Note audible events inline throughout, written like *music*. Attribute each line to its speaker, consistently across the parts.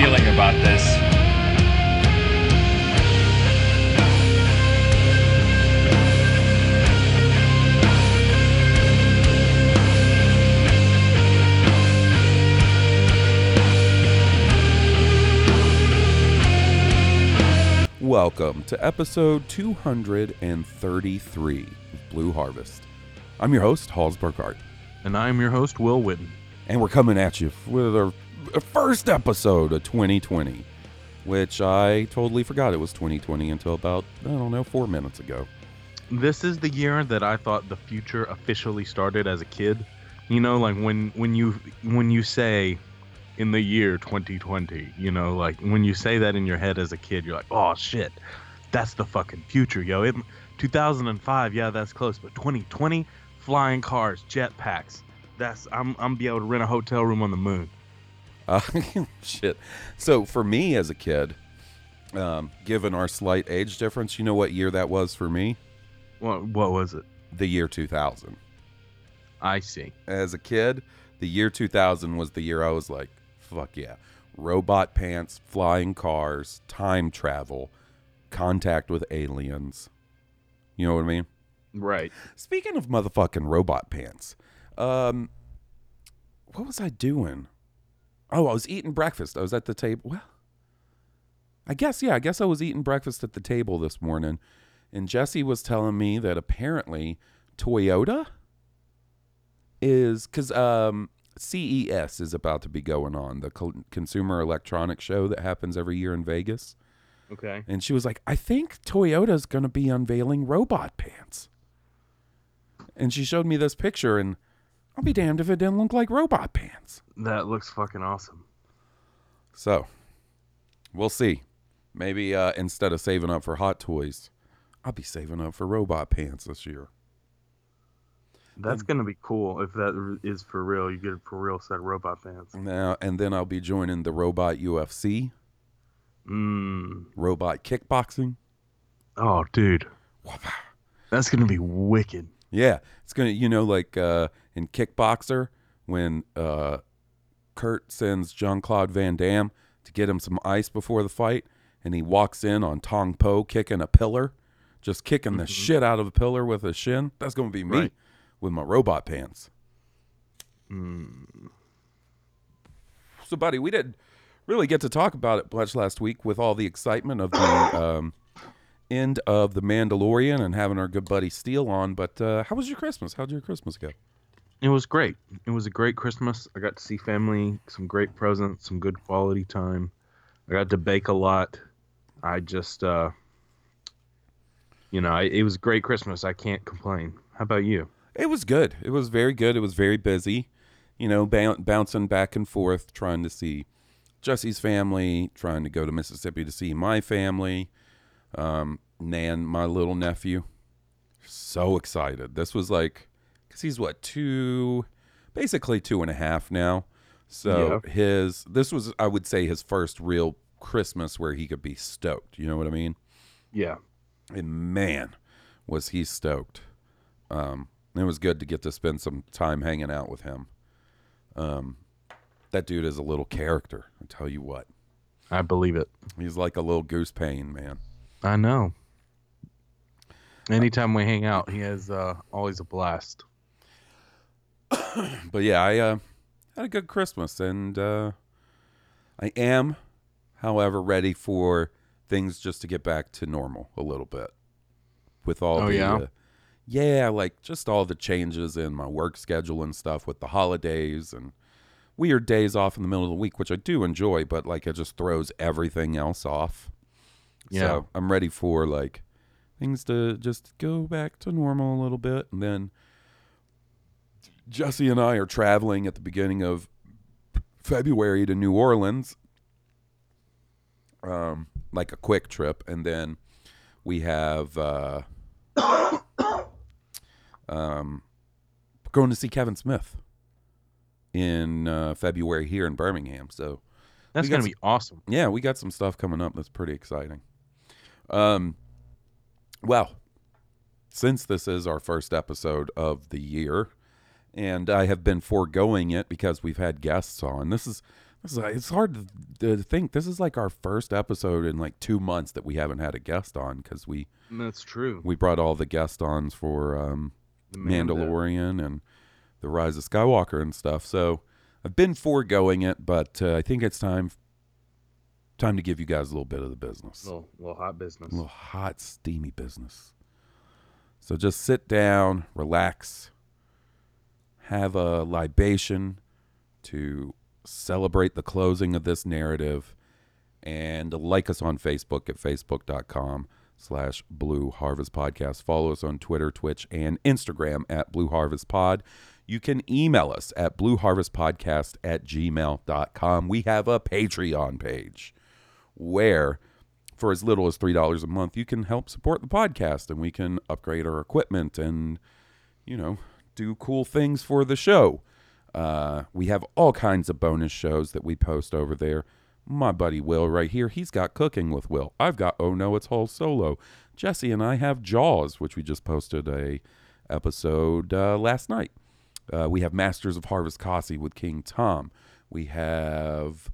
Speaker 1: Feeling about this.
Speaker 2: Welcome to episode 233 of Blue Harvest. I'm your host, Halls Burkhart,
Speaker 3: And I'm your host, Will Whitten.
Speaker 2: and we're coming at you with our first episode of 2020, which I totally forgot it was 2020 until about, I don't know, four minutes ago.
Speaker 3: This is the year that I thought the future officially started as a kid. You know, like when when you when you say in the year 2020, you know, like when you say that in your head as a kid, you're like, "Oh shit. That's the fucking future, yo." It 2005, yeah, that's close, but 2020, flying cars, jetpacks. That's I'm I'm be able to rent a hotel room on the moon.
Speaker 2: Uh, *laughs* shit. So for me as a kid, um, given our slight age difference, you know what year that was for me?
Speaker 3: What what was it?
Speaker 2: The year 2000.
Speaker 3: I see.
Speaker 2: as a kid, the year 2000 was the year I was like, fuck yeah. Robot pants, flying cars, time travel, contact with aliens. You know what I mean?
Speaker 3: Right.
Speaker 2: Speaking of motherfucking robot pants, um, what was I doing? Oh, I was eating breakfast. I was at the table. Well, I guess, yeah, I guess I was eating breakfast at the table this morning. And Jesse was telling me that apparently Toyota is because um, CES is about to be going on, the co- Consumer Electronics Show that happens every year in Vegas.
Speaker 3: Okay.
Speaker 2: And she was like, I think Toyota's going to be unveiling robot pants. And she showed me this picture, and I'll be damned if it didn't look like robot pants.
Speaker 3: That looks fucking awesome.
Speaker 2: So, we'll see. Maybe uh, instead of saving up for hot toys, I'll be saving up for robot pants this year.
Speaker 3: That's gonna be cool if that is for real. You get a for real set of robot pants.
Speaker 2: Now, and then I'll be joining the robot UFC,
Speaker 3: Mm.
Speaker 2: robot kickboxing.
Speaker 3: Oh, dude, that's gonna be wicked.
Speaker 2: Yeah, it's gonna, you know, like uh, in Kickboxer when uh, Kurt sends Jean Claude Van Damme to get him some ice before the fight, and he walks in on Tong Po kicking a pillar, just kicking the shit out of a pillar with a shin. That's gonna be me
Speaker 3: Right.
Speaker 2: with my robot pants. So, buddy, we didn't really get to talk about it much last week with all the excitement of the *coughs* um, end of the Mandalorian and having our good buddy Steele on. But uh, how was your Christmas? How'd your Christmas go?
Speaker 3: It was great. It was a great Christmas. I got to see family, some great presents, some good quality time. I got to bake a lot. I just, uh, you know, I, it was a great Christmas. I can't complain. How about you?
Speaker 2: It was good. It was very good. It was very busy. You know, boun bouncing back and forth, trying to see Jesse's family, trying to go to Mississippi to see my family. Um, Nan, my little nephew, so excited. This was like, because he's what two, basically two and a half now. So his this was, I would say, his first real Christmas where he could be stoked. You know what I mean?
Speaker 3: Yeah.
Speaker 2: And man, was he stoked. Um, it was good to get to spend some time hanging out with him. Um, that dude is a little character. I tell you what.
Speaker 3: I believe it.
Speaker 2: He's like a little goose pain, man.
Speaker 3: I know. Anytime we hang out, he has uh, always a blast. *coughs*
Speaker 2: But yeah, I uh, had a good Christmas, and uh, I am, however, ready for things just to get back to normal a little bit. With all
Speaker 3: Oh,
Speaker 2: the,
Speaker 3: yeah?
Speaker 2: uh, yeah, like just all the changes in my work schedule and stuff with the holidays and weird days off in the middle of the week, which I do enjoy, but like it just throws everything else off.
Speaker 3: Yeah.
Speaker 2: So I'm ready for like things to just go back to normal a little bit. And then Jesse and I are traveling at the beginning of February to New Orleans. Um, like a quick trip. And then we have uh *coughs* um going to see Kevin Smith in uh, February here in Birmingham. So
Speaker 3: That's gonna
Speaker 2: some-
Speaker 3: be awesome.
Speaker 2: yeah, we got some stuff coming up that's pretty exciting. Um, well, since this is our first episode of the year, and I have been foregoing it because we've had guests on. This is this is it's hard to, think. This is like our first episode in like two months that we haven't had a guest on because we
Speaker 3: That's true.
Speaker 2: we brought all the guest ons for um,
Speaker 3: The
Speaker 2: Mandalorian and the Rise of Skywalker and stuff. So I've been foregoing it, but uh, I think it's time time to give you guys a little bit of the business,
Speaker 3: Little, little hot business.
Speaker 2: a little hot, steamy business. So just sit down, relax, have a libation to celebrate the closing of this narrative, and like us on Facebook at facebook.com slash Blue Harvest Podcast. Follow us on Twitter, Twitch, and Instagram at Blue Harvest Pod. You can email us at blueharvestpodcast at gmail.com. We have a Patreon page where for as little as $3 a month, you can help support the podcast and we can upgrade our equipment and, you know, do cool things for the show. Uh, we have all kinds of bonus shows that we post over there. My buddy Will right here, he's got Cooking with Will. I've got Oh No, It's Whole Solo. Jesse and I have Jaws, which we just posted a episode uh, last night. Uh, we have Masters of Harvest Kasi with King Tom. We have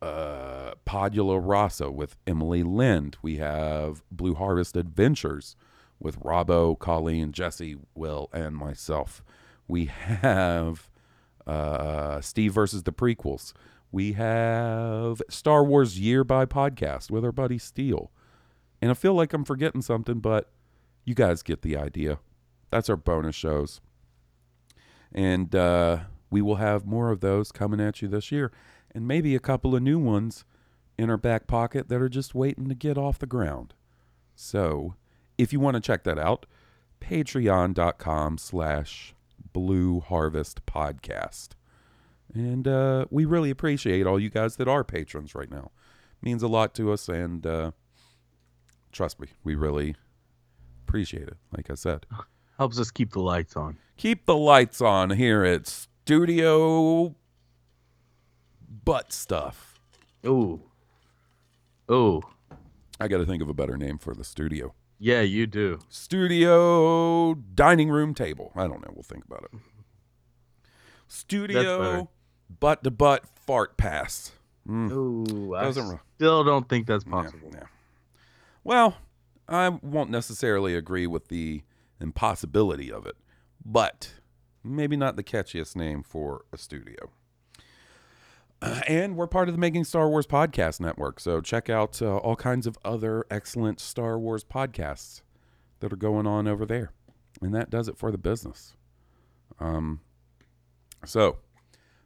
Speaker 2: uh, Padula Rasa with Emily Lind. We have Blue Harvest Adventures with Robbo, Colleen, Jesse, Will, and myself. We have uh, Steve versus the prequels. We have Star Wars Year by Podcast with our buddy Steele. And I feel like I'm forgetting something, but you guys get the idea. That's our bonus shows. And uh, we will have more of those coming at you this year. And maybe a couple of new ones in our back pocket that are just waiting to get off the ground. So if you want to check that out, patreon.com slash blue harvest podcast. And uh, we really appreciate all you guys that are patrons right now. means a lot to us, and uh, trust me, we really appreciate it. Like I said,
Speaker 3: Helps us keep the lights on.
Speaker 2: keep the lights on here at Studio Butt Stuff.
Speaker 3: Ooh. Ooh.
Speaker 2: I got to think of a better name for the studio.
Speaker 3: Yeah, you do.
Speaker 2: Studio dining room table. I don't know. We'll think about it. Studio butt to butt fart pass. Mm.
Speaker 3: Ooh. I
Speaker 2: Doesn't
Speaker 3: still don't think that's
Speaker 2: Yeah,
Speaker 3: possible.
Speaker 2: yeah. Well, I won't necessarily agree with the impossibility of it, but maybe not the catchiest name for a studio. *clears throat* And we're part of the Making Star Wars Podcast Network, so check out uh, all kinds of other excellent Star Wars podcasts that are going on over there. And that does it for the business. Um, so,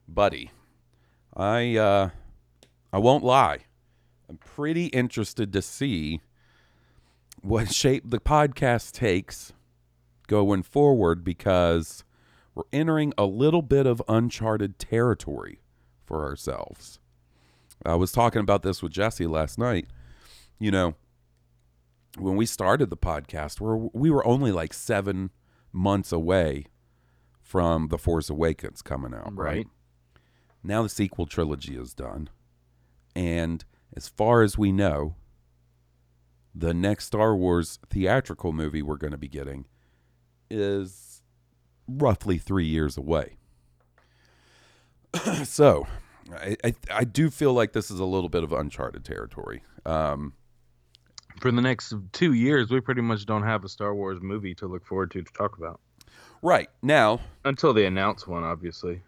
Speaker 2: buddy, I uh, I won't lie. I'm pretty interested to see what shape the podcast takes going forward because we're entering a little bit of uncharted territory for ourselves. I was talking about this with Jesse last night. You know, when we started the podcast, we we were only like seven months away from The Force Awakens coming out, right?
Speaker 3: Right.
Speaker 2: Now the sequel trilogy is done. And as far as we know, the next Star Wars theatrical movie we're going to be getting is roughly three years away. *clears throat* so, I, I I do feel like this is a little bit of uncharted territory. Um,
Speaker 3: For the next two years, we pretty much don't have a Star Wars movie to look forward to to talk about
Speaker 2: right now,
Speaker 3: until they announce one, obviously.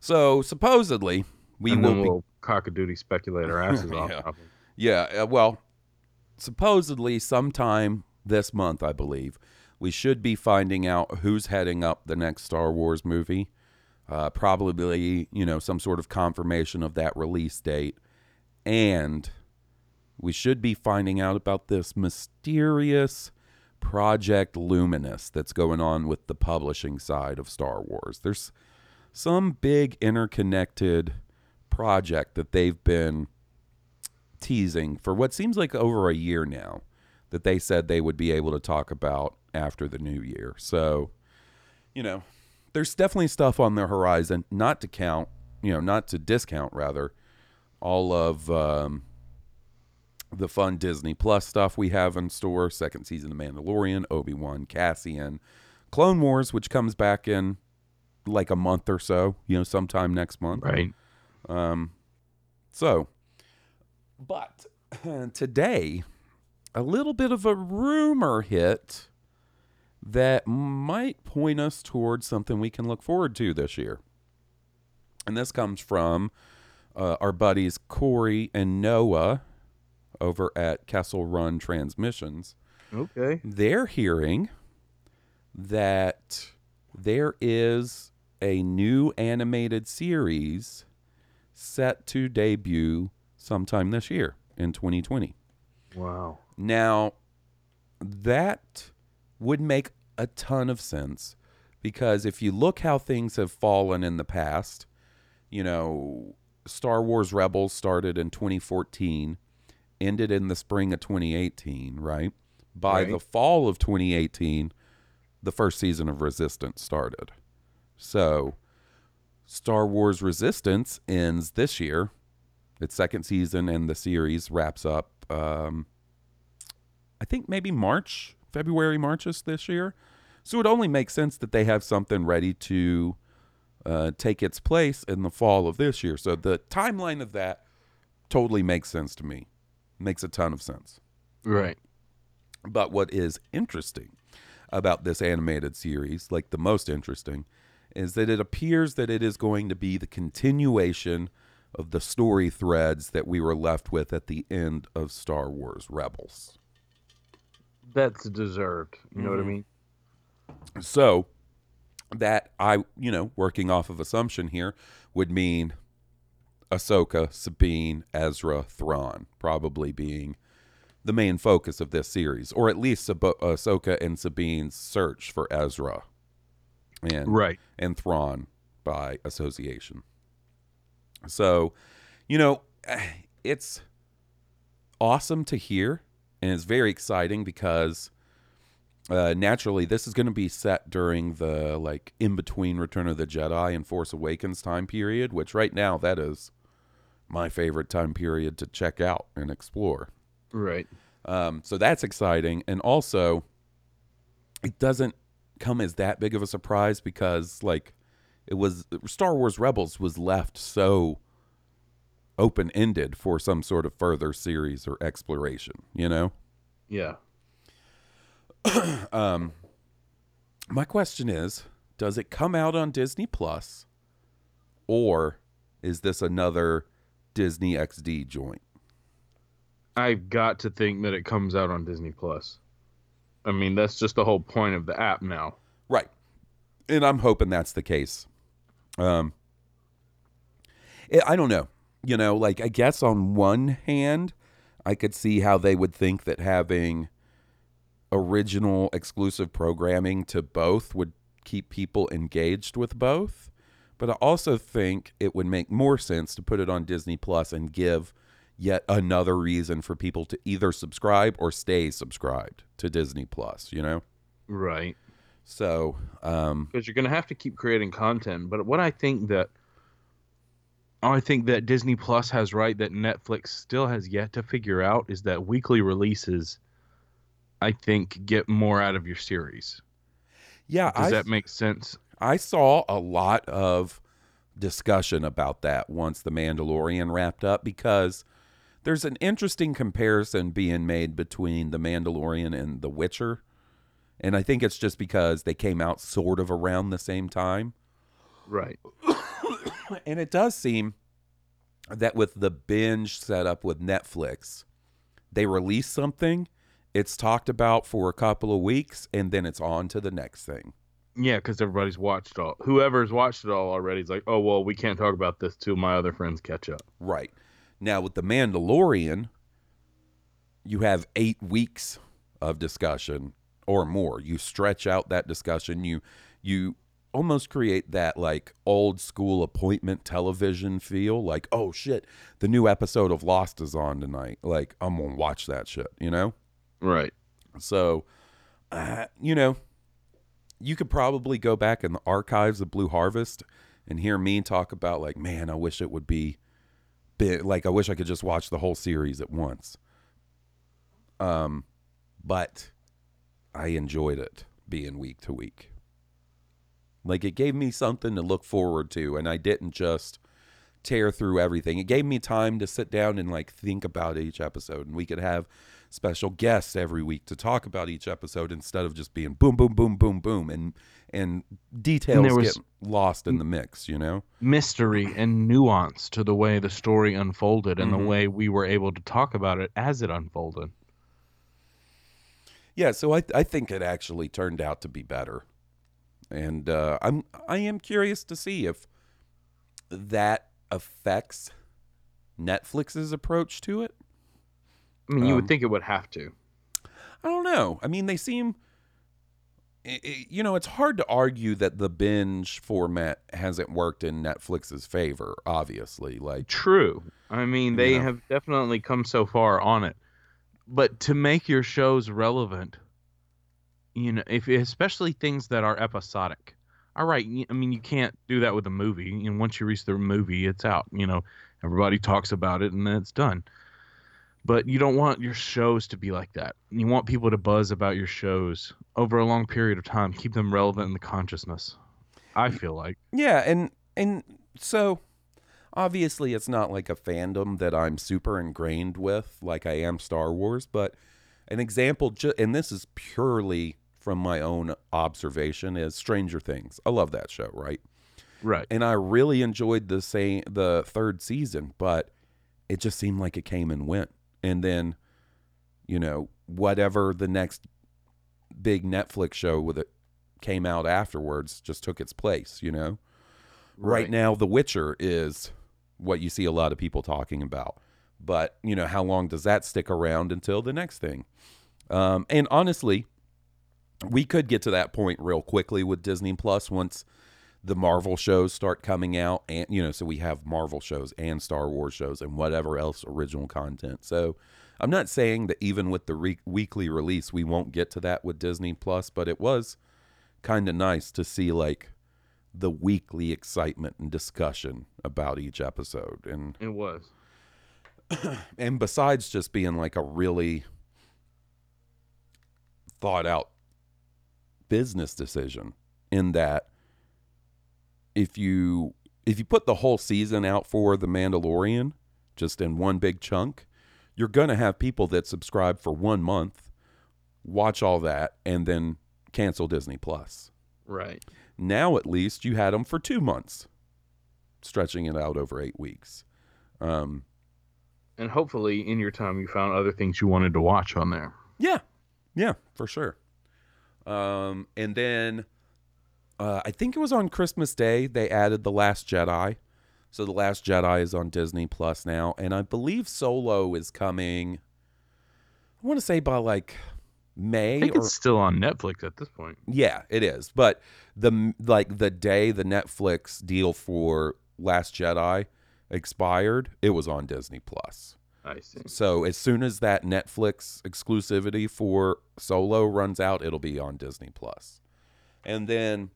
Speaker 2: so supposedly we
Speaker 3: and
Speaker 2: will
Speaker 3: then
Speaker 2: be
Speaker 3: we'll cock-a-doodle speculate our asses *laughs* off.
Speaker 2: Yeah. Yeah, uh, well, supposedly sometime this month, I believe, we should be finding out who's heading up the next Star Wars movie. Uh, probably, you know, some sort of confirmation of that release date. And we should be finding out about this mysterious Project Luminous that's going on with the publishing side of Star Wars. There's some big interconnected project that they've been teasing for what seems like over a year now that they said they would be able to talk about after the new year. So, you know, there's definitely stuff on the horizon, not to count, you know, not to discount rather, all of um, the fun Disney Plus stuff we have in store. Second season of Mandalorian, Obi Wan, Cassian, Clone Wars, which comes back in like a month or so, you know, sometime next month.
Speaker 3: Right.
Speaker 2: Um, so, but *clears throat* today, a little bit of a rumor hit that might point us towards something we can look forward to this year. And this comes from uh, our buddies Corey and Noah over at Kessel Run Transmissions.
Speaker 3: Okay.
Speaker 2: They're hearing that there is a new animated series set to debut sometime this year in 2020.
Speaker 3: Wow.
Speaker 2: Now, that would make a ton of sense because if you look how things have fallen in the past, you know, Star Wars Rebels started in 2014, ended in the spring of 2018, right? By
Speaker 3: Right.
Speaker 2: the fall of 2018, the first season of Resistance started. So, Star Wars Resistance ends this year. Its second season and the series wraps up um, I think maybe March, February, Marchish this year. So it only makes sense that they have something ready to uh, take its place in the fall of this year. So the timeline of that totally makes sense to me. Makes a ton of sense.
Speaker 3: Right.
Speaker 2: But what is interesting about this animated series, like the most interesting, is that it appears that it is going to be the continuation of the story threads that we were left with at the end of Star Wars Rebels.
Speaker 3: That's deserved. You know what I mean?
Speaker 2: So that I, you know, working off of assumption here would mean Ahsoka, Sabine, Ezra, Thrawn probably being the main focus of this series, or at least Ahsoka and Sabine's search for Ezra and
Speaker 3: Right.
Speaker 2: and Thrawn by association. So, you know, *sighs* it's awesome to hear, and it's very exciting because uh, naturally this is going to be set during the like in between Return of the Jedi and Force Awakens time period, which right now that is my favorite time period to check out and explore.
Speaker 3: Right.
Speaker 2: Um, so that's exciting, and also it doesn't come as that big of a surprise because like it was Star Wars Rebels was left so open ended for some sort of further series or exploration, you know.
Speaker 3: Yeah. *clears throat*
Speaker 2: Um, my question is, does it come out on Disney Plus, or is this another Disney XD joint?
Speaker 3: I've got to think that it comes out on Disney Plus. I mean, that's just the whole point of the app now.
Speaker 2: Right. And I'm hoping that's the case. Um it, I don't know. You know, like I guess on one hand, I could see how they would think that having original exclusive programming to both would keep people engaged with both. But I also think it would make more sense to put it on Disney Plus and give yet another reason for people to either subscribe or stay subscribed to Disney Plus, you know?
Speaker 3: Right.
Speaker 2: So, um,
Speaker 3: Because you're going to have to keep creating content. But what I think that I think that Disney Plus has right that Netflix still has yet to figure out is that weekly releases, I think, get more out of your series.
Speaker 2: yeah,
Speaker 3: Does
Speaker 2: I,
Speaker 3: that make sense?
Speaker 2: I saw a lot of discussion about that once The Mandalorian wrapped up because there's an interesting comparison being made between The Mandalorian and The Witcher. And I think it's just because they came out sort of around the same time.
Speaker 3: Right. *coughs*
Speaker 2: And it does seem that with the binge setup with Netflix, they release something, it's talked about for a couple of weeks, and then it's on to the next thing.
Speaker 3: Yeah, because everybody's watched all. Whoever's watched it all already is like, oh well, we can't talk about this till my other friends catch up.
Speaker 2: Right. Now, with The Mandalorian, you have eight weeks of discussion or more. You stretch out that discussion. You, you almost create that like old school appointment television feel like, oh shit, the new episode of Lost is on tonight. Like, I'm to watch that shit, you know?
Speaker 3: Right.
Speaker 2: So, uh, you know, you could probably go back in the archives of Blue Harvest and hear me talk about like, man, I wish it would be big. Like, I wish I could just watch the whole series at once. Um, but I enjoyed it being week to week. Like, it gave me something to look forward to, and I didn't just tear through everything. It gave me time to sit down and like think about each episode, and we could have special guests every week to talk about each episode instead of just being boom, boom, boom, boom, boom, and and details
Speaker 3: was-
Speaker 2: get lost in the mix. You know,
Speaker 3: Mystery and nuance to the way the story unfolded and
Speaker 2: Mhm.
Speaker 3: the way we were able to talk about it as it unfolded.
Speaker 2: yeah. So I I think it actually turned out to be better, and uh, I'm I am curious to see if that affects Netflix's approach to it.
Speaker 3: I mean, you
Speaker 2: Um,
Speaker 3: would think it would have to.
Speaker 2: I don't know. I mean, they seem. You know, it's hard to argue that the binge format hasn't worked in Netflix's favor. Obviously, like
Speaker 3: True. I mean, they
Speaker 2: Yeah.
Speaker 3: have definitely come so far on it. But to make your shows relevant, you know, if especially things that are episodic. All right, I mean, you can't do that with a movie. And once you reach the movie, it's out. You know, everybody talks about it and then it's done. But you don't want your shows to be like that. You want people to buzz about your shows over a long period of time, keep them relevant in the consciousness. I mm. feel like.
Speaker 2: Yeah, and and so obviously it's not like a fandom that I'm super ingrained with like I am Star Wars, but an example ju- and this is purely from my own observation is Stranger Things. I love that show, right?
Speaker 3: Right.
Speaker 2: And I really enjoyed the same the third season, but it just seemed like it came and went. And then you know, whatever the next big Netflix show with it came out afterwards just took its place, you know? right.
Speaker 3: Right.
Speaker 2: now The Witcher is what you see a lot of people talking about. But, you know, how long does that stick around until the next thing? Um, and honestly, we could get to that point real quickly with Disney Plus once the Marvel shows start coming out and you know, so we have Marvel shows and Star Wars shows and whatever else original content. So, I'm not saying that even with the re- weekly release we won't get to that with Disney Plus, but it was kind of nice to see like the weekly excitement and discussion about each episode and
Speaker 3: It was. *clears throat*
Speaker 2: and besides just being like a really thought out business decision in that if you if you put the whole season out for the Mandalorian just in one big chunk you're going to have people that subscribe for 1 month watch all that and then cancel Disney Plus
Speaker 3: Right.
Speaker 2: now at least you had them for 2 months stretching it out over 8 weeks um
Speaker 3: And hopefully, in your time, you found other things you wanted to watch on there.
Speaker 2: Yeah, yeah, for sure. Um, and then uh, I think it was on Christmas Day they added the Last Jedi. So the Last Jedi is on Disney Plus now, and I believe Solo is coming. I want to say by like May
Speaker 3: I think
Speaker 2: or
Speaker 3: it's still on Netflix at this point.
Speaker 2: yeah, it is. But the like the day the Netflix deal for Last Jedi expired, it was on Disney Plus.
Speaker 3: I see.
Speaker 2: So as soon as that Netflix exclusivity for Solo runs out, it'll be on Disney Plus. And then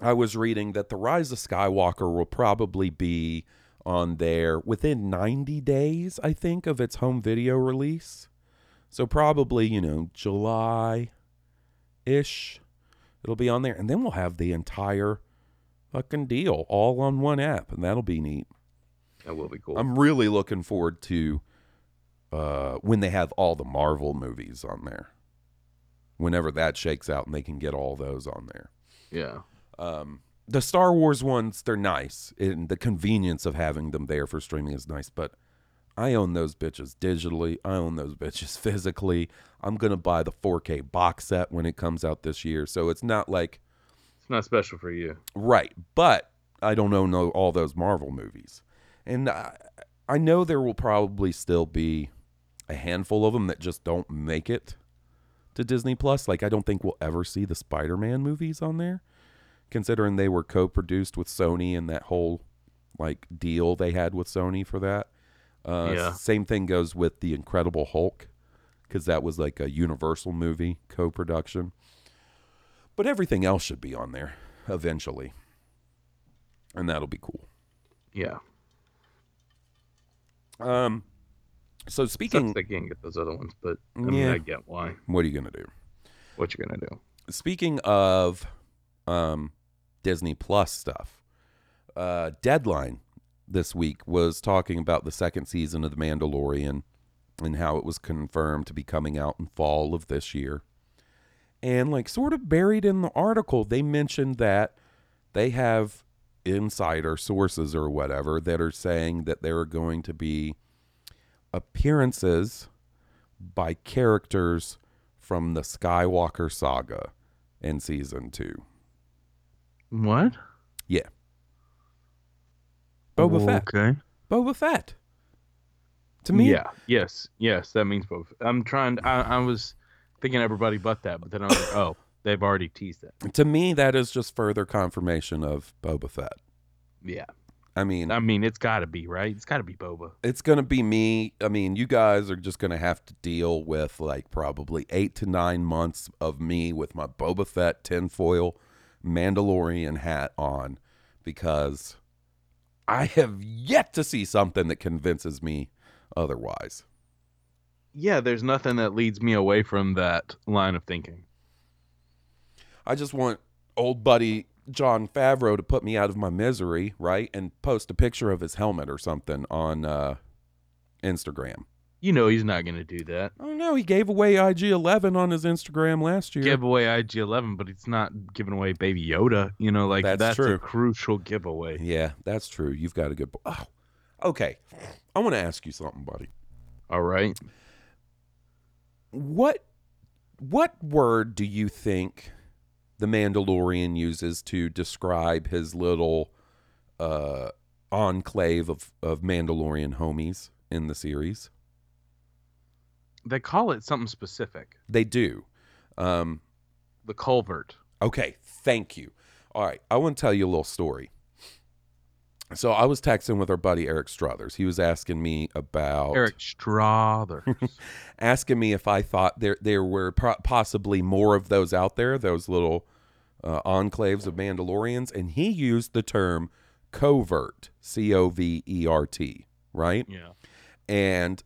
Speaker 2: I was reading that The Rise of Skywalker will probably be on there within 90 days, I think, of its home video release. So probably, you know, July ish. It'll be on there. And then we'll have the entire fucking deal all on one app, and that'll be neat.
Speaker 3: That will be cool.
Speaker 2: I'm really looking forward to uh, when they have all the Marvel movies on there. Whenever that shakes out and they can get all those on there.
Speaker 3: yeah.
Speaker 2: Um, the Star Wars ones, they're nice, and the convenience of having them there for streaming is nice. But I own those bitches digitally. I own those *laughs* bitches physically. I'm gonna buy the 4K box set when it comes out this year. So it's not like
Speaker 3: It's not special for you.
Speaker 2: Right, but I don't own all those Marvel movies, and I, I know there will probably still be a handful of them that just don't make it to Disney Plus. Like I don't think we'll ever see the Spider-Man movies on there, considering they were co-produced with Sony and that whole like deal they had with Sony for that. Uh,
Speaker 3: Yeah.
Speaker 2: Same thing goes with the Incredible Hulk, because that was like a Universal movie co-production. But everything else should be on there eventually. And that'll be cool.
Speaker 3: Yeah.
Speaker 2: Um so
Speaker 3: Sucks
Speaker 2: speaking
Speaker 3: they can't get those other ones, but I mean,
Speaker 2: Yeah.
Speaker 3: I get why.
Speaker 2: what are you going to do?
Speaker 3: What you gonna do?
Speaker 2: Speaking of um Disney Plus stuff. Uh Deadline this week was talking about the second season of The Mandalorian and how it was confirmed to be coming out in fall of this year. And like sort of buried in the article, they mentioned that they have insider sources or whatever that are saying that there are going to be appearances by characters from the Skywalker saga in season two.
Speaker 3: What?
Speaker 2: Yeah. Boba oh, Fett.
Speaker 3: Okay.
Speaker 2: Boba Fett. To me,
Speaker 3: Yeah. Yes. Yes. That means both. I'm trying. I, I was thinking everybody but that, but then I was like, oh, they've already teased it.
Speaker 2: to me, that is just further confirmation of Boba Fett.
Speaker 3: Yeah.
Speaker 2: I mean,
Speaker 3: I mean, it's got to be right. It's got to be Boba.
Speaker 2: it's going to be me. I mean, you guys are just going to have to deal with like probably eight to nine months of me with my Boba Fett tinfoil Mandalorian hat on because I have yet to see something that convinces me otherwise.
Speaker 3: Yeah. There's nothing that leads me away from that line of thinking.
Speaker 2: I just want old buddy Jon Favreau to put me out of my misery, right? And post a picture of his helmet or something on uh, Instagram.
Speaker 3: You know he's not gonna do that.
Speaker 2: Oh no, he gave away IG 11 on his Instagram last year.
Speaker 3: Give away IG11, but it's not giving away Baby Yoda. You know, like
Speaker 2: That's
Speaker 3: that's,
Speaker 2: true.
Speaker 3: a crucial giveaway.
Speaker 2: Yeah, that's true. You've got a good. Po- oh, okay. I want to ask you something, buddy.
Speaker 3: All right.
Speaker 2: What what word do you think the Mandalorian uses to describe his little uh, enclave of, of Mandalorian homies in the series?
Speaker 3: They call it something specific.
Speaker 2: They do. Um,
Speaker 3: The culvert.
Speaker 2: okay, thank you. All right, I want to tell you a little story. So I was texting with our buddy Eric Struthers. He was asking me about
Speaker 3: Eric Strother. *laughs*
Speaker 2: asking me if I thought there there were pro- possibly more of those out there, those little uh, enclaves of Mandalorians, and he used the term covert, C O V E R T, right?
Speaker 3: yeah.
Speaker 2: And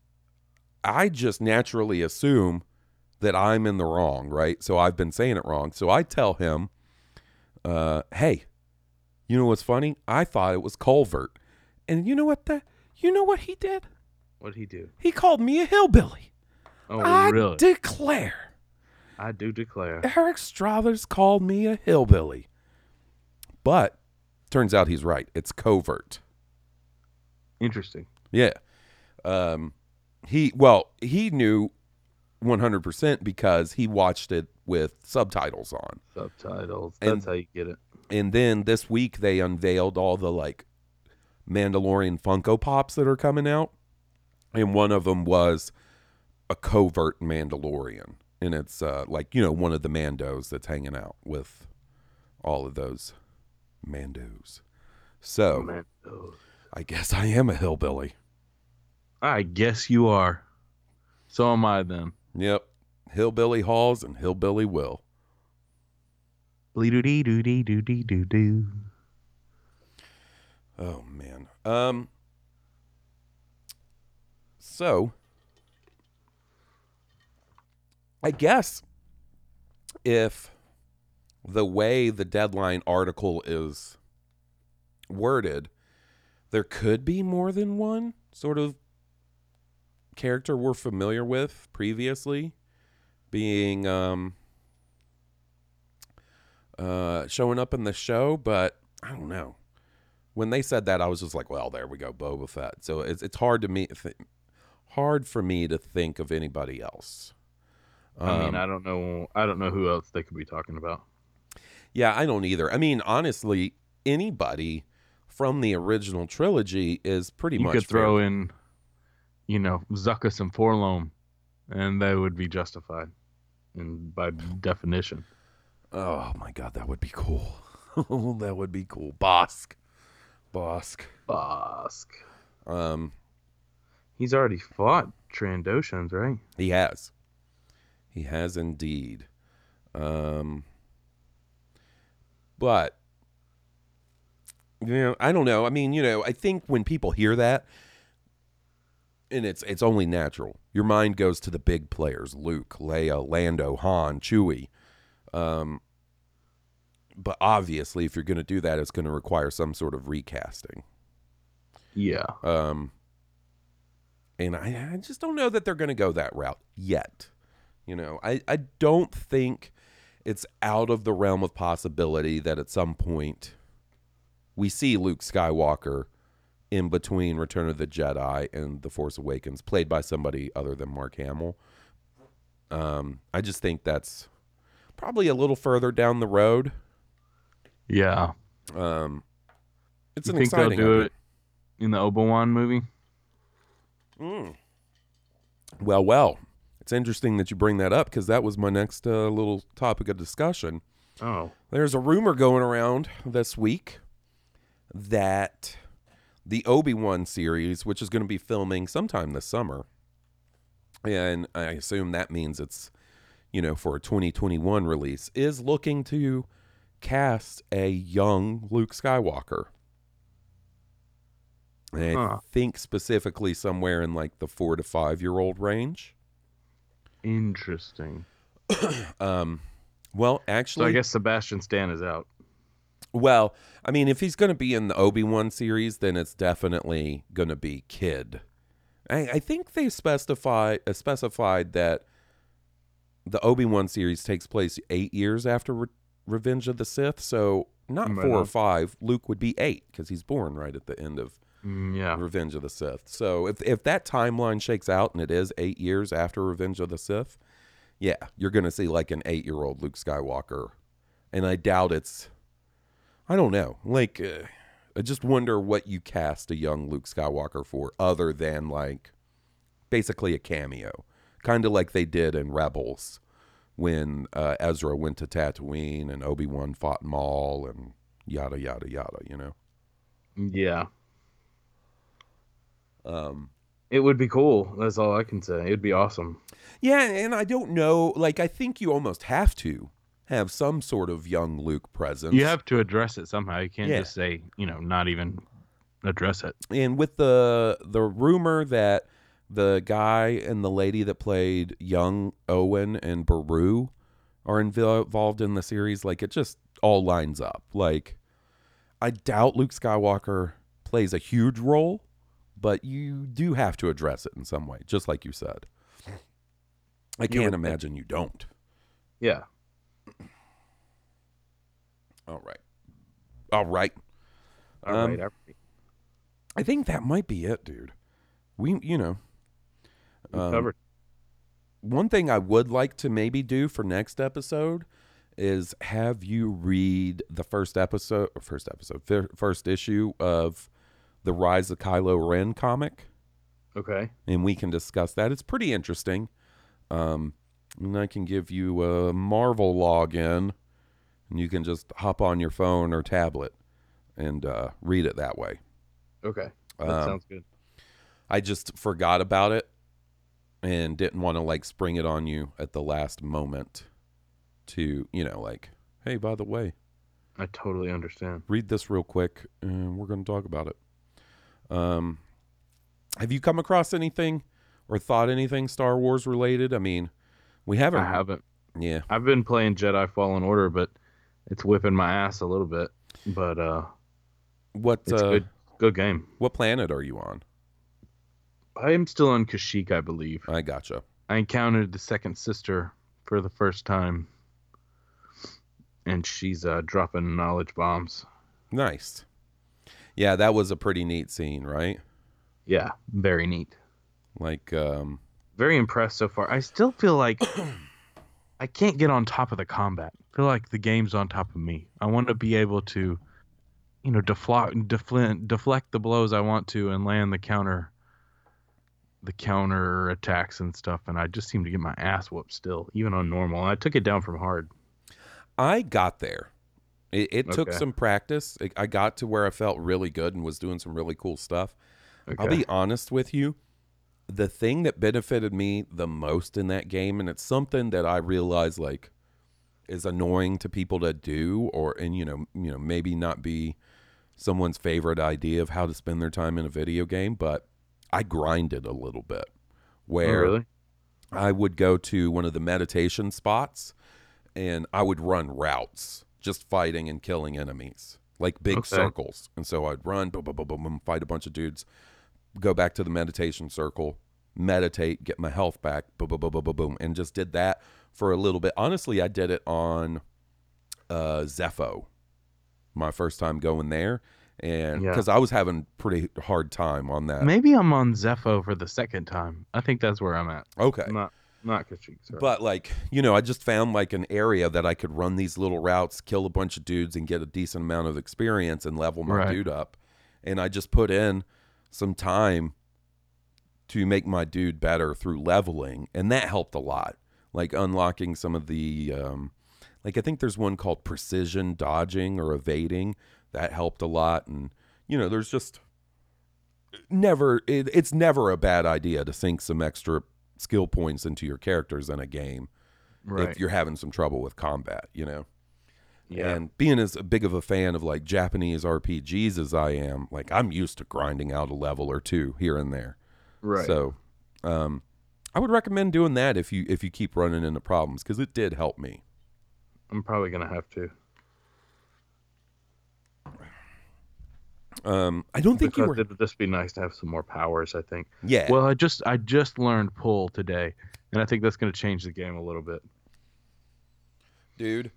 Speaker 2: I just naturally assume that I'm in the wrong, right? So I've been saying it wrong. So I tell him, uh, "Hey, you know what's funny? I thought it was culvert, and you know what the you know what he did?
Speaker 3: What'd he do?
Speaker 2: He called me a hillbilly."
Speaker 3: Oh,
Speaker 2: I
Speaker 3: really?
Speaker 2: declare,
Speaker 3: I do declare.
Speaker 2: Eric Struthers called me a hillbilly. But turns out he's right. It's covert.
Speaker 3: Interesting.
Speaker 2: Yeah. Um, he well, he knew 100% because he watched it with subtitles on.
Speaker 3: Subtitles.
Speaker 2: And-
Speaker 3: That's how you get it.
Speaker 2: And then this week they unveiled all the like Mandalorian Funko Pops that are coming out. And one of them was a covert Mandalorian. And it's uh, like, you know, one of the Mandos that's hanging out with all of those Mandos. So
Speaker 3: Man. oh.
Speaker 2: I guess I am a hillbilly.
Speaker 3: I guess you are. So am I then.
Speaker 2: Yep. Hillbilly Halls and Hillbilly Will.
Speaker 3: Bleedoo dee doo doo dee doo doo.
Speaker 2: Oh man. Um so I guess if the way the deadline article is worded, there could be more than one sort of character we're familiar with previously being um uh showing up in the show, but I don't know. When they said that, I was just like, "Well, there we go, Boba Fett." So it's it's hard to me th- hard for me to think of anybody else.
Speaker 3: I mean,
Speaker 2: Um,
Speaker 3: I don't know. I don't know who else they could be talking about.
Speaker 2: Yeah, I don't either. I mean, honestly, anybody from the original trilogy is pretty
Speaker 3: You
Speaker 2: much You
Speaker 3: could throw
Speaker 2: fair.
Speaker 3: in, you know, Zuckuss and 4-LOM, and they would be justified, and by definition.
Speaker 2: Oh my god, that would be cool. *laughs* that would be cool. Bossk. Bossk.
Speaker 3: Bossk.
Speaker 2: Um
Speaker 3: He's already fought Trandoshans, right?
Speaker 2: he has. He has indeed. Um but you know, I don't know. I mean, you know, I think when people hear that and it's it's only natural. Your mind goes to the big players, Luke, Leia, Lando, Han, Chewie. Um but obviously if you're going to do that it's going to require some sort of recasting.
Speaker 3: Yeah.
Speaker 2: Um, and I, I just don't know that they're going to go that route yet. You know, I, I don't think it's out of the realm of possibility that at some point we see Luke Skywalker in between Return of the Jedi and The Force Awakens, played by somebody other than Mark Hamill. Um, I just think that's probably a little further down the road.
Speaker 3: Yeah.
Speaker 2: Um, it's
Speaker 3: you
Speaker 2: an
Speaker 3: think they'll do
Speaker 2: idea.
Speaker 3: it in the Obi Wan movie?
Speaker 2: Well, well, it's interesting that you bring that up because that was my next uh, little topic of discussion.
Speaker 3: Oh.
Speaker 2: There's a rumor going around this week that the Obi Wan series, which is going to be filming sometime this summer, and I assume that means it's, you know, for a 2021 release, is looking to cast a young Luke Skywalker. And I think specifically somewhere in like the four to five year old range.
Speaker 3: Interesting. *clears throat*
Speaker 2: Um, well,
Speaker 3: So
Speaker 2: actually,
Speaker 3: I guess Sebastian Stan is out.
Speaker 2: Well, I mean, if he's going to be in the Obi Wan series, then it's definitely going to be Kid. I, I think they specify uh, specified that the Obi Wan series takes place eight years after Re- Revenge of the Sith, so not
Speaker 3: Right
Speaker 2: four or five. Luke would be eight because he's born right at the end of
Speaker 3: Mm, yeah.
Speaker 2: Revenge of the Sith. So if if that timeline shakes out and it is eight years after Revenge of the Sith, yeah, you're gonna see like an eight year old Luke Skywalker, and I doubt it's. I don't know. Like, uh, I just wonder what you cast a young Luke Skywalker for, other than like, basically a cameo, kind of like they did in Rebels, when uh, Ezra went to Tatooine and Obi Wan fought Maul and yada yada yada. You know.
Speaker 3: Yeah.
Speaker 2: Um,
Speaker 3: It would be cool. That's all I can say. It'd be awesome.
Speaker 2: Yeah, and I don't know. Like, I think you almost have to have some sort of young Luke presence.
Speaker 3: You have to address it somehow. You can't
Speaker 2: Yeah.
Speaker 3: just say, you know, not even address it.
Speaker 2: and with the the rumor that the guy and the lady that played young Owen and Beru are involved in the series, like it just all lines up. Like, I doubt Luke Skywalker plays a huge role, but you do have to address it in some way, just like you said. I can't
Speaker 3: think.
Speaker 2: imagine you don't.
Speaker 3: Yeah.
Speaker 2: All right. All right.
Speaker 3: All
Speaker 2: Um,
Speaker 3: right. all right.
Speaker 2: I think that might be it, dude. We, you know, um,
Speaker 3: covered.
Speaker 2: one thing I would like to maybe do for next episode is have you read the first episode, or first episode, first issue of the Rise of Kylo Ren comic,
Speaker 3: Okay.
Speaker 2: and we can discuss that. It's pretty interesting. Um, and I can give you a Marvel login, and you can just hop on your phone or tablet and uh, read it that way.
Speaker 3: Okay. That
Speaker 2: Um,
Speaker 3: sounds good.
Speaker 2: I just forgot about it and didn't want to like spring it on you at the last moment to, you know, like, hey, by the way,
Speaker 3: I totally understand.
Speaker 2: read this real quick and we're going to talk about it. Um have you come across anything or thought anything Star Wars related? I mean, we haven't
Speaker 3: I haven't.
Speaker 2: Yeah.
Speaker 3: I've been playing Jedi Fallen Order, but it's whipping my ass a little bit. But uh
Speaker 2: What
Speaker 3: It's
Speaker 2: uh,
Speaker 3: good. Good game.
Speaker 2: what planet are you on?
Speaker 3: I am still on Kashyyyk, I believe.
Speaker 2: I gotcha.
Speaker 3: I encountered the second sister for the first time, and she's uh, dropping knowledge bombs.
Speaker 2: Nice. Yeah, that was a pretty neat scene, right?
Speaker 3: Yeah, very neat.
Speaker 2: Like, um,
Speaker 3: Very impressed so far. I still feel like *coughs* I can't get on top of the combat. I feel like the game's on top of me. I want to be able to, you know, deflect, deflect, deflect the blows I want to, and land the counter, the counter attacks and stuff. And I just seem to get my ass whooped still, even on normal. I took it down from hard.
Speaker 2: I got there. It, it took some practice. I- I got to where I felt really good and was doing some really cool stuff. I'll be honest with you. The thing that benefited me the most in that game, and it's something that I realize like is annoying to people to do, or and you know, you know, maybe not be someone's favorite idea of how to spend their time in a video game, but I grinded a little bit.
Speaker 3: Oh,
Speaker 2: Where
Speaker 3: really?
Speaker 2: I would go to one of the meditation spots and I would run routes, just fighting and killing enemies, like big
Speaker 3: Okay.
Speaker 2: circles. And so I'd run, boom, boom, boom, boom, fight a bunch of dudes, go back to the meditation circle, meditate, get my health back, boom, boom, boom, boom, boom, boom, and just did that for a little bit. Honestly, I did it on uh, Zeffo, my first time going there. And
Speaker 3: Yeah.
Speaker 2: because I was having pretty hard time on that.
Speaker 3: Maybe I'm on Zeffo for the second time. I think that's where I'm at.
Speaker 2: Okay.
Speaker 3: Not not Kashyyyk. Sorry.
Speaker 2: But like, you know, I just found like an area that I could run these little routes, kill a bunch of dudes and get a decent amount of experience and level my
Speaker 3: Right.
Speaker 2: dude up. And I just put in some time to make my dude better through leveling, and that helped a lot. Like unlocking some of the um like I think there's one called precision dodging or evading that helped a lot and you know, there's just never it, it's never a bad idea to sink some extra skill points into your characters in a game
Speaker 3: right.
Speaker 2: if you're having some trouble with combat, you know.
Speaker 3: Yeah.
Speaker 2: And being as big of a fan of like Japanese RPGs as I am, like I'm used to grinding out a level or two here and there.
Speaker 3: right.
Speaker 2: So, um, I would recommend doing that if you if you keep running into problems because it did help me.
Speaker 3: I'm probably gonna have to.
Speaker 2: Um, I don't think you were.
Speaker 3: it'd just be nice to have some more powers. I think.
Speaker 2: Yeah.
Speaker 3: Well, I just I just learned pull today, and I think that's gonna change the game a little bit.
Speaker 2: dude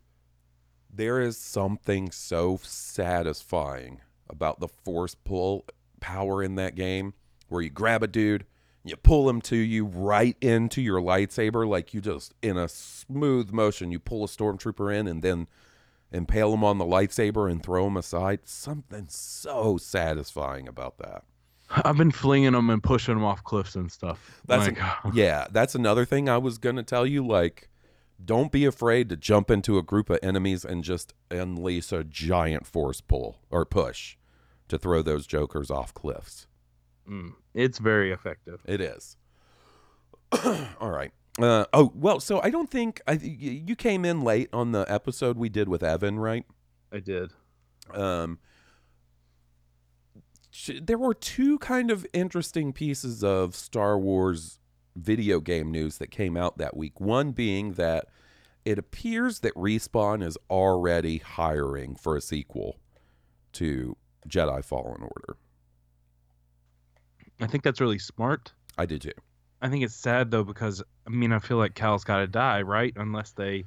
Speaker 2: there is something so satisfying about the force pull power in that game where you grab a dude you pull him to you right into your lightsaber like you just in a smooth motion you pull a stormtrooper in and then impale him on the lightsaber and throw him aside something so satisfying about that
Speaker 3: I've been flinging them and pushing them off cliffs and stuff.
Speaker 2: That's
Speaker 3: like, *laughs*
Speaker 2: yeah, that's another thing I was gonna tell you. Like, don't be afraid to jump into a group of enemies and just unleash a giant force pull or push to throw those jokers off cliffs.
Speaker 3: mm, it's very effective.
Speaker 2: It is. *clears throat* All right. Uh, oh well, so I don't think I you came in late on the episode we did with Evan, right?
Speaker 3: I did.
Speaker 2: um, there were two kind of interesting pieces of Star Wars video game news that came out that week. One being that it appears that Respawn is already hiring for a sequel to Jedi Fallen Order.
Speaker 3: I think that's really smart.
Speaker 2: I did too.
Speaker 3: I think it's sad though because I mean I feel like Cal's got to die, right? Unless they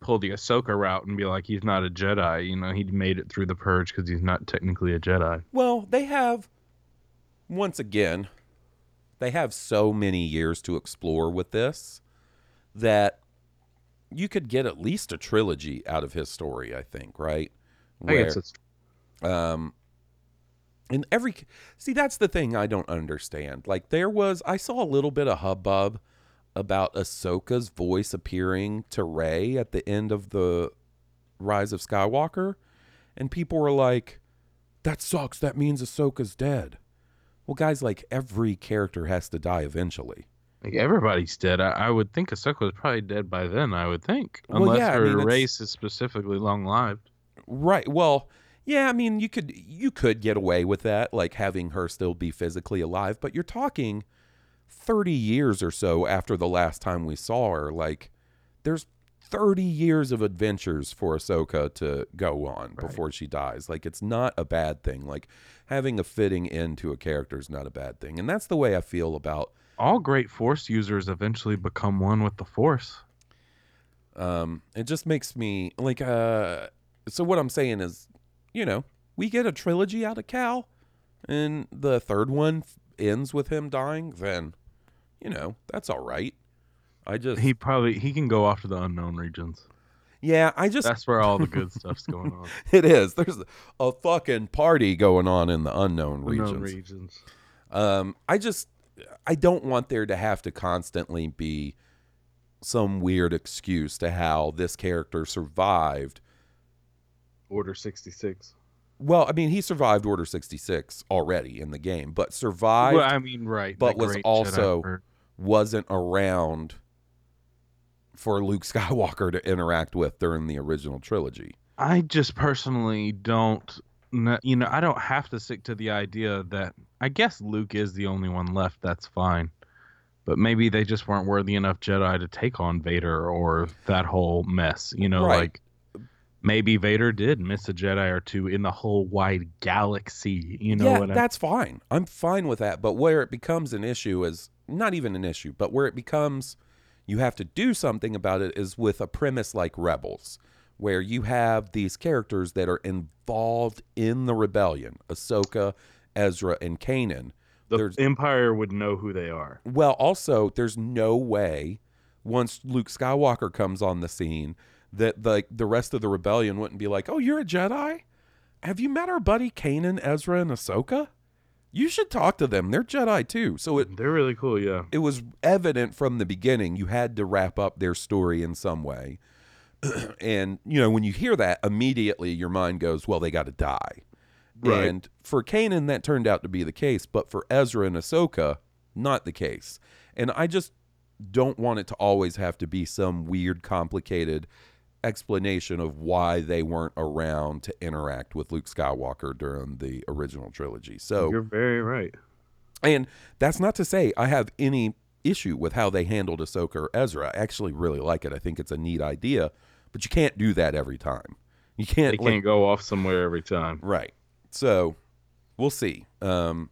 Speaker 3: pull the Ahsoka route and be like he's not a Jedi. You know, he made it through the purge because he's not technically a Jedi.
Speaker 2: Well, they have, once again, they have so many years to explore with this that you could get at least a trilogy out of his story, I think, right?
Speaker 3: I guess it's
Speaker 2: um and every see that's the thing I don't understand. Like there was I saw a little bit of hubbub about Ahsoka's voice appearing to Rey at the end of the Rise of Skywalker, and people were like, "That sucks. That means Ahsoka's dead." Well, guys, like every character has to die eventually.
Speaker 3: like everybody's dead. I, I would think Ahsoka was probably dead by then. I would think,
Speaker 2: Well,
Speaker 3: unless
Speaker 2: yeah, I
Speaker 3: her
Speaker 2: mean,
Speaker 3: race is specifically long lived.
Speaker 2: Right. Well, yeah, I mean, you could you could get away with that, like having her still be physically alive, but you're talking 30 years or so after the last time we saw her. Like there's 30 years of adventures for Ahsoka to go on before she dies. Like it's not a bad thing. Like having a fitting end to a character is not a bad thing. And that's the way I feel about
Speaker 3: All great Force users eventually become one with the Force.
Speaker 2: um it just makes me like uh so what I'm saying is, you know, we get a trilogy out of Cal and the third one f- ends with him dying, then you know, that's all right. I just
Speaker 3: He probably he can go off to the unknown regions.
Speaker 2: Yeah, I just
Speaker 3: That's where all the good stuff's going on. *laughs*
Speaker 2: it is. There's a fucking party going on in the unknown regions.
Speaker 3: Unknown regions.
Speaker 2: Um, I just I don't want there to have to constantly be some weird excuse to how this character survived.
Speaker 3: Order sixty six.
Speaker 2: Well, I mean, he survived Order 66 already in the game, but survived
Speaker 3: Well, I mean, right.
Speaker 2: but was also- wasn't around for Luke *laughs* Skywalker to interact with during the original trilogy.
Speaker 3: I just personally don't. You know, I don't have to stick to the idea that I guess Luke is the only one left. That's fine, but maybe they just weren't worthy enough Jedi to take on Vader or that whole mess. You know,
Speaker 2: Right.
Speaker 3: like maybe Vader did miss a Jedi or two in the whole wide galaxy. You know
Speaker 2: yeah,
Speaker 3: what I
Speaker 2: that's fine. I'm fine with that. But where it becomes an issue is not even an issue, but where it becomes you have to do something about it is with a premise like Rebels, where you have these characters that are involved in the rebellion Ahsoka, Ezra, and Kanan.
Speaker 3: The
Speaker 2: There's-
Speaker 3: Empire would know who they are.
Speaker 2: Well, also, there's no way once Luke Skywalker comes on the scene that the the rest of the rebellion wouldn't be like, "Oh, you're a Jedi? Have you met our buddy Kanan, Ezra, and Ahsoka? You should talk to them. They're Jedi too." So it
Speaker 3: They're really cool. Yeah.
Speaker 2: it was evident from the beginning you had to wrap up their story in some way. *clears throat* and you know, when you hear that, immediately your mind goes, "Well, they got to die."
Speaker 3: Right.
Speaker 2: And for Kanan, that turned out to be the case, but for Ezra and Ahsoka, not the case. And I just don't want it to always have to be some weird, complicated explanation of why they weren't around to interact with Luke Skywalker during the original trilogy. So
Speaker 3: You're very right.
Speaker 2: and that's not to say I have any issue with how they handled Ahsoka or Ezra. I actually really like it. I think it's a neat idea, but you can't do that every time. You can't.
Speaker 3: They can't go off somewhere every time.
Speaker 2: right. So we'll see. Um,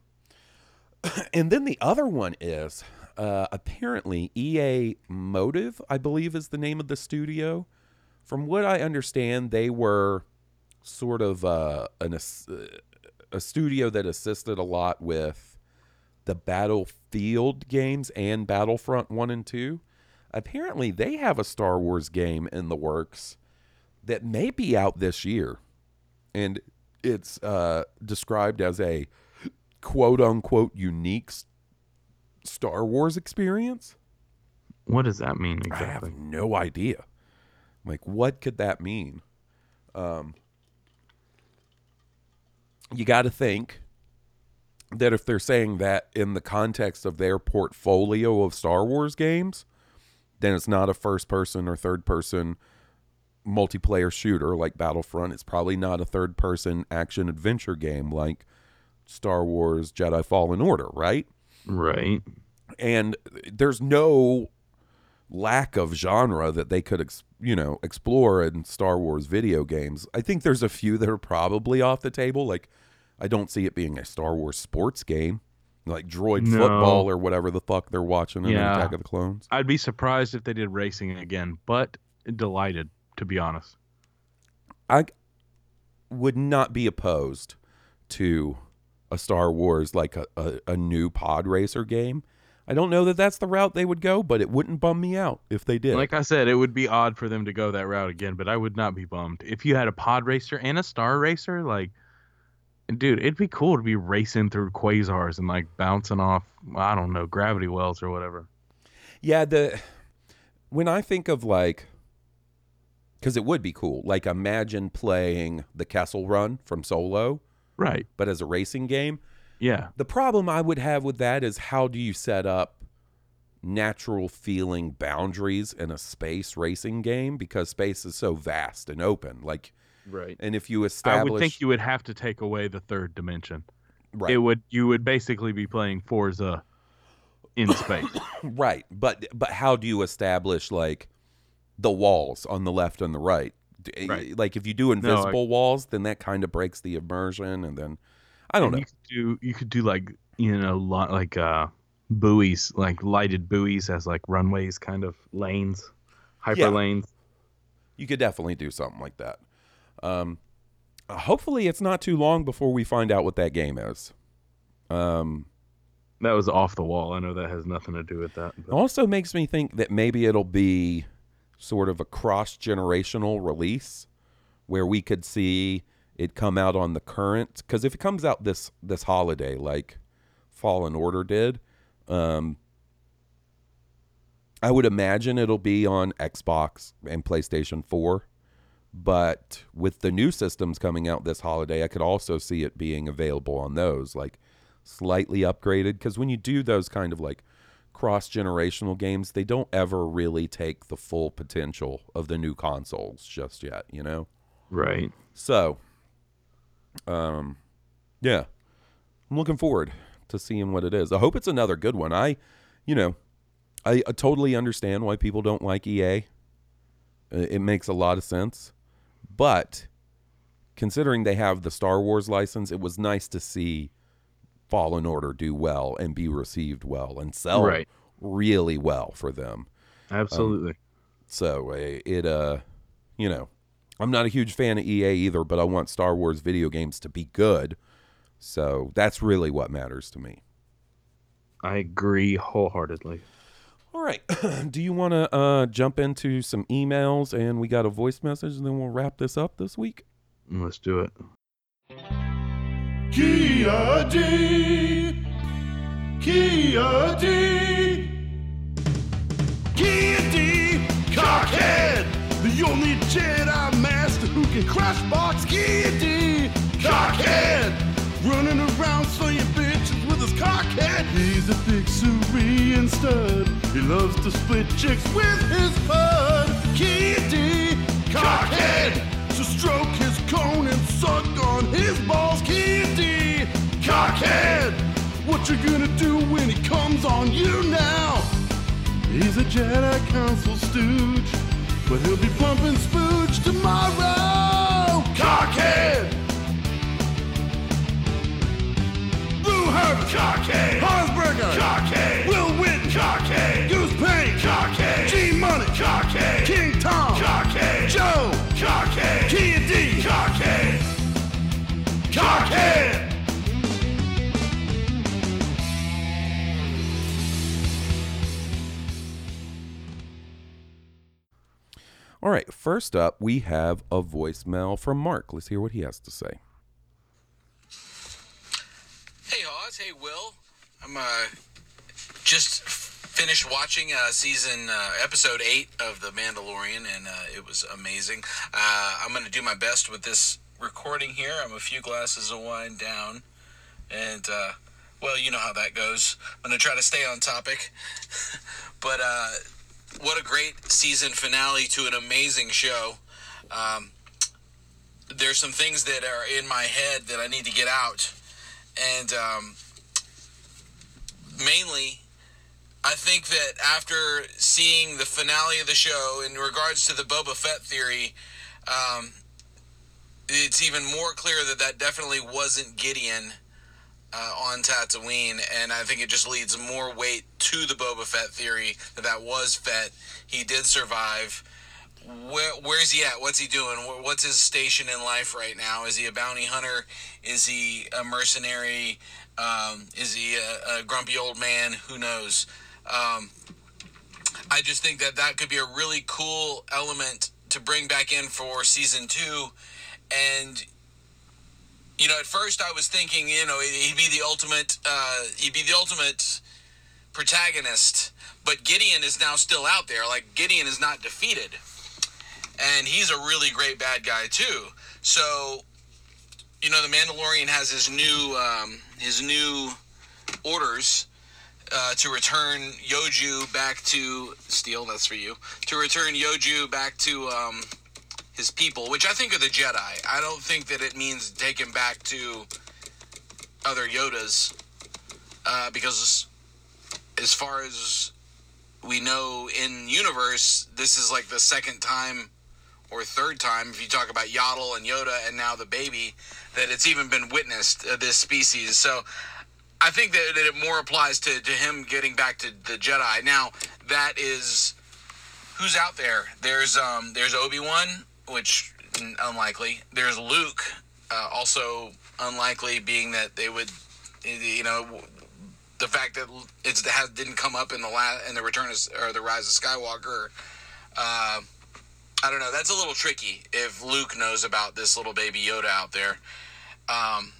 Speaker 2: *clears throat* and then the other one is uh, apparently EA Motive, I believe is the name of the studio. From what I understand, they were sort of uh, an uh, a studio that assisted a lot with the Battlefield games and Battlefront 1 and 2. Apparently, they have a Star Wars game in the works that may be out this year. And it's uh, described as a quote unquote unique Star Wars experience.
Speaker 3: What does that mean exactly?
Speaker 2: I have no idea. Like, what could that mean? Um, you got to think that if they're saying that in the context of their portfolio of Star Wars games, then it's not a first person or third person multiplayer shooter like Battlefront. It's probably not a third person action adventure game like Star Wars Jedi Fallen Order, right?
Speaker 3: Right.
Speaker 2: and there's no lack of genre that they could ex- you know explore in Star Wars video games. I think there's a few that are probably off the table like I don't see it being a Star Wars sports game like droid
Speaker 3: No.
Speaker 2: football or whatever the fuck they're watching in
Speaker 3: Yeah.
Speaker 2: Attack of the Clones.
Speaker 3: I'd be surprised if they did racing again, but delighted to be honest.
Speaker 2: I would not be opposed to a Star Wars like a, a, a new pod racer game. I don't know that that's the route they would go, but it wouldn't bum me out if they did.
Speaker 3: Like I said, it would be odd for them to go that route again, but I would not be bummed if you had a pod racer and a star racer. Like, dude, it'd be cool to be racing through quasars and like bouncing off. I don't know gravity wells or whatever.
Speaker 2: Yeah, the when I think of like cuz it would be cool. Like imagine playing the Kessel Run from Solo,
Speaker 3: Right.
Speaker 2: but as a racing game.
Speaker 3: Yeah.
Speaker 2: The problem I would have with that is how do you set up natural feeling boundaries in a space racing game because space is so vast and open. Like
Speaker 3: Right.
Speaker 2: and if you establish, I
Speaker 3: would think you would have to take away the third dimension.
Speaker 2: right,
Speaker 3: It would. You would basically be playing Forza in *coughs* space.
Speaker 2: right, but but how do you establish like the walls on the left and the right. Eh,
Speaker 3: right.
Speaker 2: Like if you do invisible walls, then that kind of breaks the immersion, and then I don't
Speaker 3: And
Speaker 2: know.
Speaker 3: You could do you could do like you know lot like uh buoys like lighted buoys as like runways kind of lanes, hyper
Speaker 2: Yeah.
Speaker 3: lanes.
Speaker 2: You could definitely do something like that. Um, hopefully, it's not too long before we find out what that game is. Um,
Speaker 3: That was off the wall. I know that has nothing to do with that. But
Speaker 2: also makes me think that maybe it'll be sort of a cross generational release where we could see it come out on the current because if it comes out this this holiday like Fallen Order did, um, I would imagine it'll be on Xbox and PlayStation 4. But with the new systems coming out this holiday, I could also see it being available on those, like slightly upgraded. Because when you do those kind of like cross generational games, they don't ever really take the full potential of the new consoles just yet, you know?
Speaker 3: right.
Speaker 2: So, um, yeah, I'm looking forward to seeing what it is. I hope it's another good one. I, you know, I, I totally understand why people don't like EA. Uh, It makes a lot of sense, but considering they have the Star Wars license, it was nice to see Fallen Order do well and be received well and sell
Speaker 3: Right.
Speaker 2: really well for them.
Speaker 3: Absolutely.
Speaker 2: So uh, it, uh, you know, I'm not a huge fan of EA either, but I want Star Wars video games to be good. So that's really what matters to me.
Speaker 3: I agree wholeheartedly.
Speaker 2: All right. *clears throat* Do you want to uh, jump into some emails and we got a voice message and then we'll wrap this up this week?
Speaker 3: Let's do it.
Speaker 4: Kia D. Kia D. Kia D. Cockhead. The need Jedi Master who can crush box D. Cockhead. Running around slaying bitches with his cockhead. He's a big Syrian stud. He loves to split chicks with his bud. D. Cockhead. So stroke his cone and suck on his balls. D. Cockhead. What you gonna do when he comes on you now? He's a Jedi Council stooge, but he'll be pumping spooge tomorrow. Cockhead! Blue Herbert! Cockhead! Hansberger! Cockhead! Will Witten! Cockhead! Goose Payne! Cockhead! G Money! Cockhead! King Tom! Cockhead! Joe! Cockhead! Kia D! Cockhead! Cockhead!
Speaker 2: All right. First up, we have a voicemail from Mark. Let's hear what he has to say.
Speaker 5: Hey Oz, hey Will. I'm uh just finished watching uh, season uh, episode eight of The Mandalorian, and uh, it was amazing. Uh, I'm gonna do my best with this recording here. I'm a few glasses of wine down, and uh, well, you know how that goes. I'm gonna try to stay on topic, *laughs* but uh, what a great season finale to an amazing show. Um, there's some things that are in my head that I need to get out and um, mainly I think that after seeing the finale of the show in regards to the Boba Fett theory, um, it's even more clear that that definitely wasn't Gideon uh, on Tatooine, and I think it just leads more weight to the Boba Fett theory that that was Fett. He did survive. Where, where's he at? What's he doing? What's his station in life right now? Is he a bounty hunter? Is he a mercenary? Um, is he a, a grumpy old man? Who knows? Um, I just think that that could be a really cool element to bring back in for season two. And you know, at first I was thinking, you know, he'd be the ultimate, uh, he'd be the ultimate protagonist. But Gideon is now still out there. Like Gideon is not defeated, and he's a really great bad guy too. So, you know, the Mandalorian has his new, um, his new orders uh, to return Yoju back to Steele. That's for you. To return Yoju back to um, his people, which I think are the Jedi. I don't think that it means take him back to other Yodas, uh, because as far as we know in universe this is like the second time or third time if you talk about Yaddle and Yoda and now the baby that it's even been witnessed uh, this species. So I think that, that it more applies to, to him getting back to the Jedi. Now that is who's out there. There's um there's Obi Wan, which unlikely. There's Luke, uh, also unlikely, being that they would, you know, the fact that it's it has didn't come up in the last in the Return of or the Rise of Skywalker. Uh, I don't know. That's a little tricky if Luke knows about this little baby Yoda out there. Um,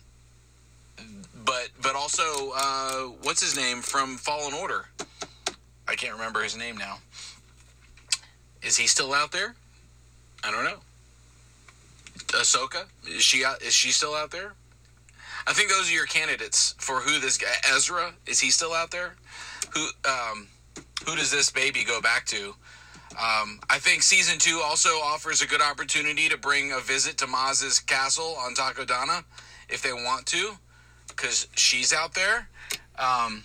Speaker 5: but but also, uh, what's his name from Fallen Order? I can't remember his name now. Is he still out there? I don't know. Ahsoka is she out, is she still out there? I think those are your candidates for who this guy Ezra is he still out there? Who um, who does this baby go back to? Um, I think season two also offers a good opportunity to bring a visit to Maz's castle on Takodana if they want to, because she's out there, um,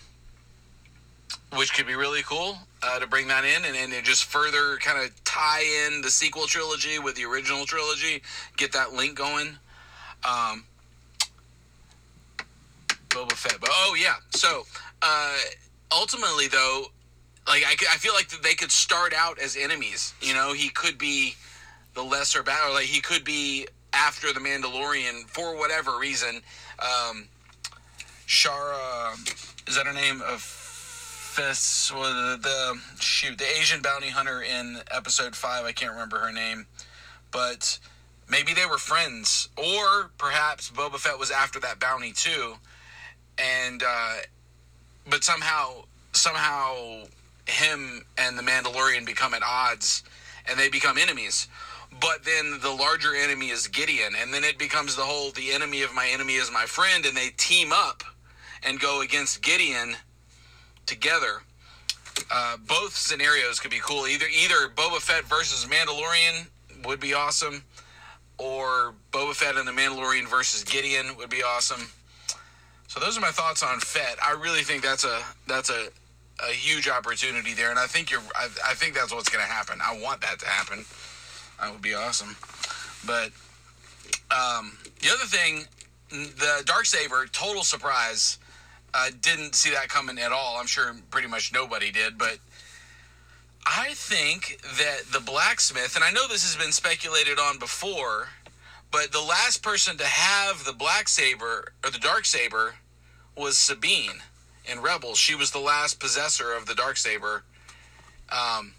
Speaker 5: which could be really cool uh, to bring that in and, and just further kind of tie in the sequel trilogy with the original trilogy, get that link going. Um, Boba Fett, but oh yeah, so uh, ultimately though, like I, I feel like they could start out as enemies. You know, he could be the lesser battle. like he could be after the Mandalorian for whatever reason. Um, Shara, is that her name? Of Well, the, the shoot, the Asian bounty hunter in Episode Five. I can't remember her name, but maybe they were friends, or perhaps Boba Fett was after that bounty too, and uh, but somehow somehow him and the Mandalorian become at odds and they become enemies. But then the larger enemy is Gideon, and then it becomes the whole the enemy of my enemy is my friend, and they team up and go against Gideon together. Uh, both scenarios could be cool. Either either Boba Fett versus Mandalorian would be awesome, or Boba Fett and the Mandalorian versus Gideon would be awesome. So those are my thoughts on Fett. I really think that's a that's a a huge opportunity there, and I think you're. I, I think that's what's going to happen. I want that to happen. That would be awesome. But um, the other thing, the dark saber, total surprise. I didn't see that coming at all. I'm sure pretty much nobody did, but I think that the blacksmith, and I know this has been speculated on before, but the last person to have the black saber or the dark saber was Sabine in Rebels. She was the last possessor of the dark saber. Um,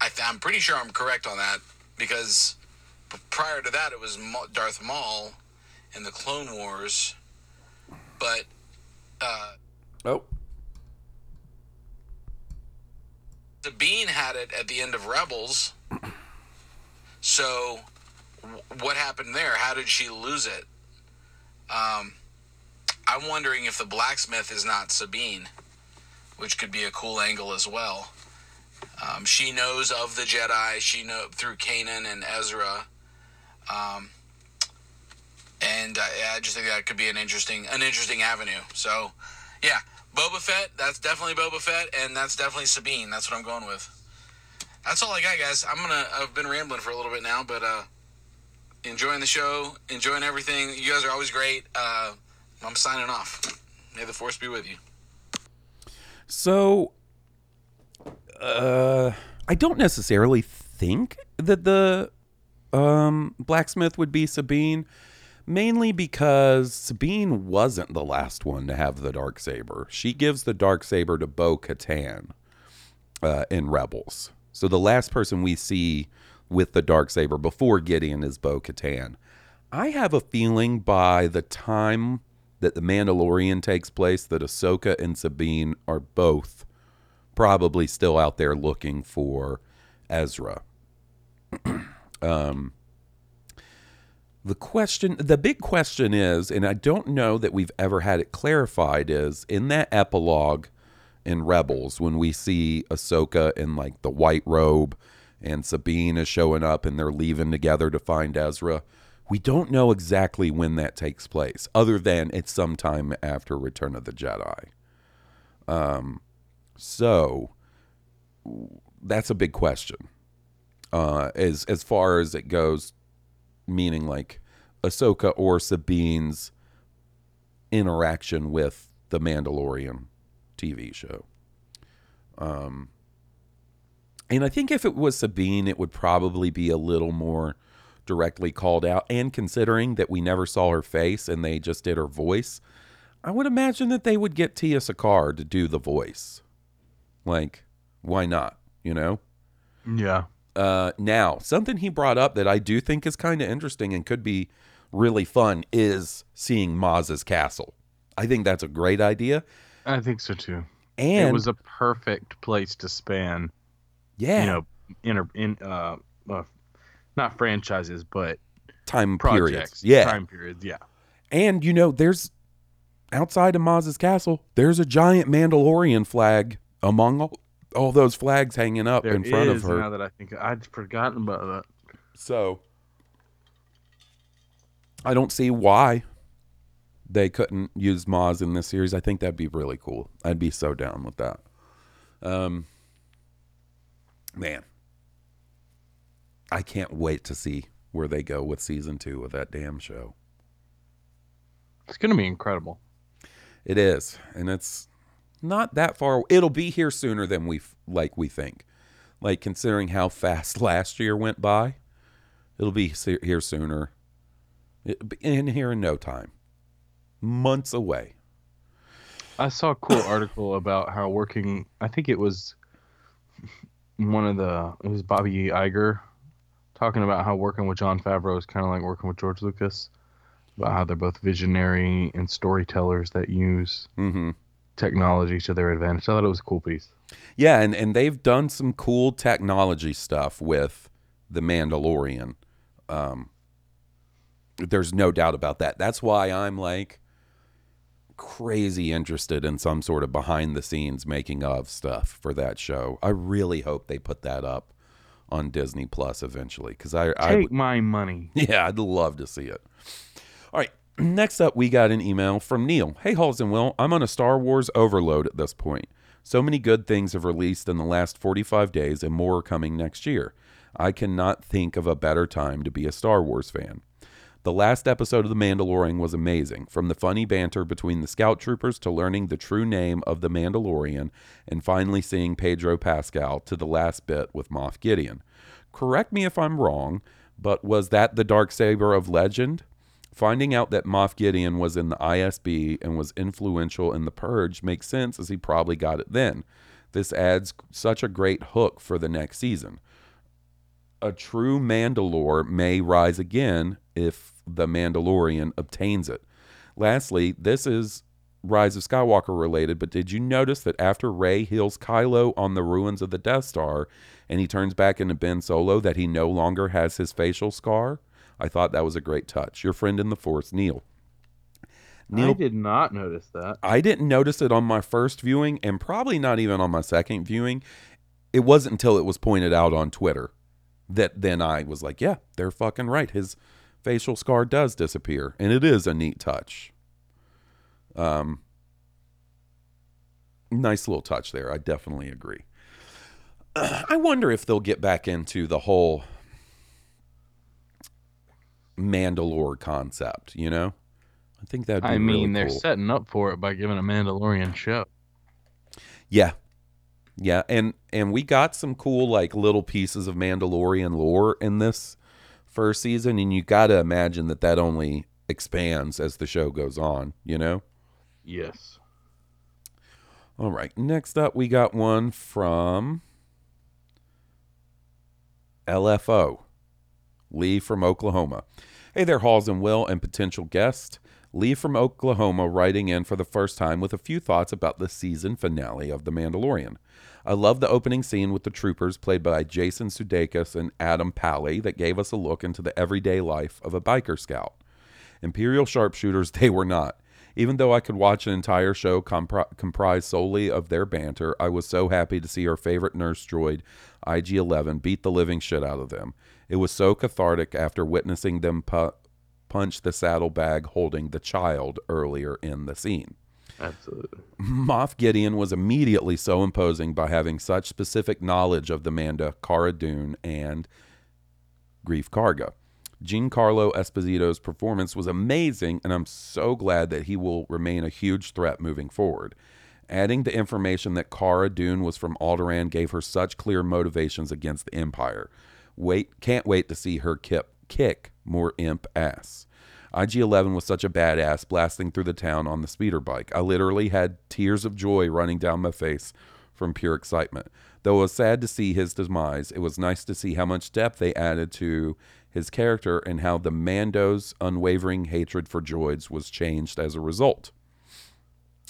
Speaker 5: I I'm pretty sure I'm correct on that because prior to that it was Darth Maul in the Clone Wars, but uh,
Speaker 2: oh,
Speaker 5: Sabine had it at the end of Rebels. So, what happened there? How did she lose it? Um, I'm wondering if the blacksmith is not Sabine, which could be a cool angle as well. Um, she knows of the Jedi. She know through Kanan and Ezra, um, and I, I just think that could be an interesting an interesting avenue. So, yeah, Boba Fett. That's definitely Boba Fett, and that's definitely Sabine. That's what I'm going with. That's all I got, guys. I'm gonna. I've been rambling for a little bit now, but uh, enjoying the show, enjoying everything. You guys are always great. Uh, I'm signing off. May the force be with you.
Speaker 2: So, uh, I don't necessarily think that the um, blacksmith would be Sabine, mainly because Sabine wasn't the last one to have the dark saber. She gives the dark saber to Bo Katan uh, in Rebels. So the last person we see with the dark saber before Gideon is Bo Katan. I have a feeling by the time that the Mandalorian takes place that Ahsoka and Sabine are both probably still out there looking for Ezra. *clears throat* um, the question, the big question is, and I don't know that we've ever had it clarified, is in that epilogue in Rebels when we see Ahsoka in like the white robe and Sabine is showing up and they're leaving together to find Ezra. We don't know exactly when that takes place, other than it's sometime after Return of the Jedi. Um, so that's a big question. Uh, as as far as it goes, meaning like Ahsoka or Sabine's interaction with the Mandalorian TV show. Um, and I think if it was Sabine, it would probably be a little more directly called out. And considering that we never saw her face and they just did her voice, I would imagine that they would get Tiya Sircar to do the voice. Like, why not? You know?
Speaker 3: Yeah.
Speaker 2: Uh, now, something he brought up that I do think is kind of interesting and could be really fun is seeing Maz's castle. I think that's a great idea.
Speaker 3: I think so too.
Speaker 2: And
Speaker 3: it was a perfect place to span,
Speaker 2: yeah,
Speaker 3: you know, inter, in uh, uh, not franchises, but
Speaker 2: time
Speaker 3: projects.
Speaker 2: periods. Yeah,
Speaker 3: time periods. Yeah.
Speaker 2: And you know, there's outside of Maz's castle, there's a giant Mandalorian flag among all, all those flags hanging up
Speaker 3: There
Speaker 2: in front of her.
Speaker 3: Now that I think I'd forgotten about that.
Speaker 2: So I don't see why they couldn't use Maz in this series. I think that'd be really cool. I'd be so down with that. Um, man, I can't wait to see where they go with season two of that damn show.
Speaker 3: It's gonna be incredible.
Speaker 2: It is, and it's not that far. It'll be here sooner than we like we think. Like considering how fast *laughs* last year went by, it'll be here sooner. In here in no time, months away.
Speaker 3: I saw a cool *coughs* article about how working. I think it was one of the. It was Bobby Iger talking about how working with Jon Favreau is kind of like working with George Lucas. About how they're both visionary and storytellers that use
Speaker 2: hmm
Speaker 3: technology to their advantage. I thought it was a cool piece.
Speaker 2: Yeah, and and they've done some cool technology stuff with the Mandalorian. Um, there's no doubt about that. That's why I'm like crazy interested in some sort of behind the scenes making of stuff for that show. I really hope they put that up on Disney Plus eventually because I, I
Speaker 3: Take my money. *laughs*
Speaker 2: yeah, I'd love to see it. All right. Next up, we got an email from Neil. Hey, Halls and Will, I'm on a Star Wars overload at this point. So many good things have released in the last 45 days, and more are coming next year. I cannot think of a better time to be a Star Wars fan. The last episode of The Mandalorian was amazing, from the funny banter between the scout troopers to learning the true name of the Mandalorian and finally seeing Pedro Pascal to the last bit with Moff Gideon. Correct me if I'm wrong, but was that the dark saber of legend? Finding out that Moff Gideon was in the ISB and was influential in the Purge makes sense as he probably got it then. This adds such a great hook for the next season. A true Mandalore may rise again if the Mandalorian obtains it. Lastly, this is Rise of Skywalker related, but did you notice that after Rey heals Kylo on the ruins of the Death Star and he turns back into Ben Solo, that he no longer has his facial scar? I thought that was a great touch. Your friend in the Force, Neil.
Speaker 3: Neil, I did not notice that.
Speaker 2: I didn't notice it on my first viewing and probably not even on my second viewing. It wasn't until it was pointed out on Twitter that then I was like, yeah, they're fucking right. His facial scar does disappear and it is a neat touch. Um nice little touch there. I definitely agree. *clears throat* I wonder if they'll get back into the whole Mandalore concept, you know? I think that'd be
Speaker 3: I mean,
Speaker 2: really
Speaker 3: they're
Speaker 2: cool.
Speaker 3: setting up for it by giving a Mandalorian show.
Speaker 2: Yeah. Yeah, and and we got some cool like little pieces of Mandalorian lore in this first season and you got to imagine that that only expands as the show goes on, you know?
Speaker 3: Yes.
Speaker 2: All right. Next up we got one from LFO. Lee from Oklahoma. Hey there, Halls and Will, and potential guest. Lee from Oklahoma writing in for the first time with a few thoughts about the season finale of The Mandalorian. I love the opening scene with the troopers played by Jason Sudeikis and Adam Pally that gave us a look into the everyday life of a biker scout. Imperial sharpshooters, *laughs* they were not. Even though I could watch an entire show compri- comprised solely of their banter, I was so happy to see our favorite nurse droid, IG 11, beat the living shit out of them. It was so cathartic after witnessing them pu- punch the saddlebag holding the child earlier in the scene.
Speaker 3: Absolutely.
Speaker 2: Moff Gideon was immediately so imposing by having such specific knowledge of the Manda, Cara Dune, and Greef Karga. Giancarlo Esposito's performance was amazing, and I'm so glad that he will remain a huge threat moving forward. Adding the information that Cara Dune was from Alderaan gave her such clear motivations against the Empire. Wait, can't wait to see her kip, kick more imp ass. IG 11 was such a badass blasting through the town on the speeder bike. I literally had tears of joy running down my face from pure excitement. Though it was sad to see his demise, it was nice to see how much depth they added to his character and how the Mando's unwavering hatred for droids was changed as a result.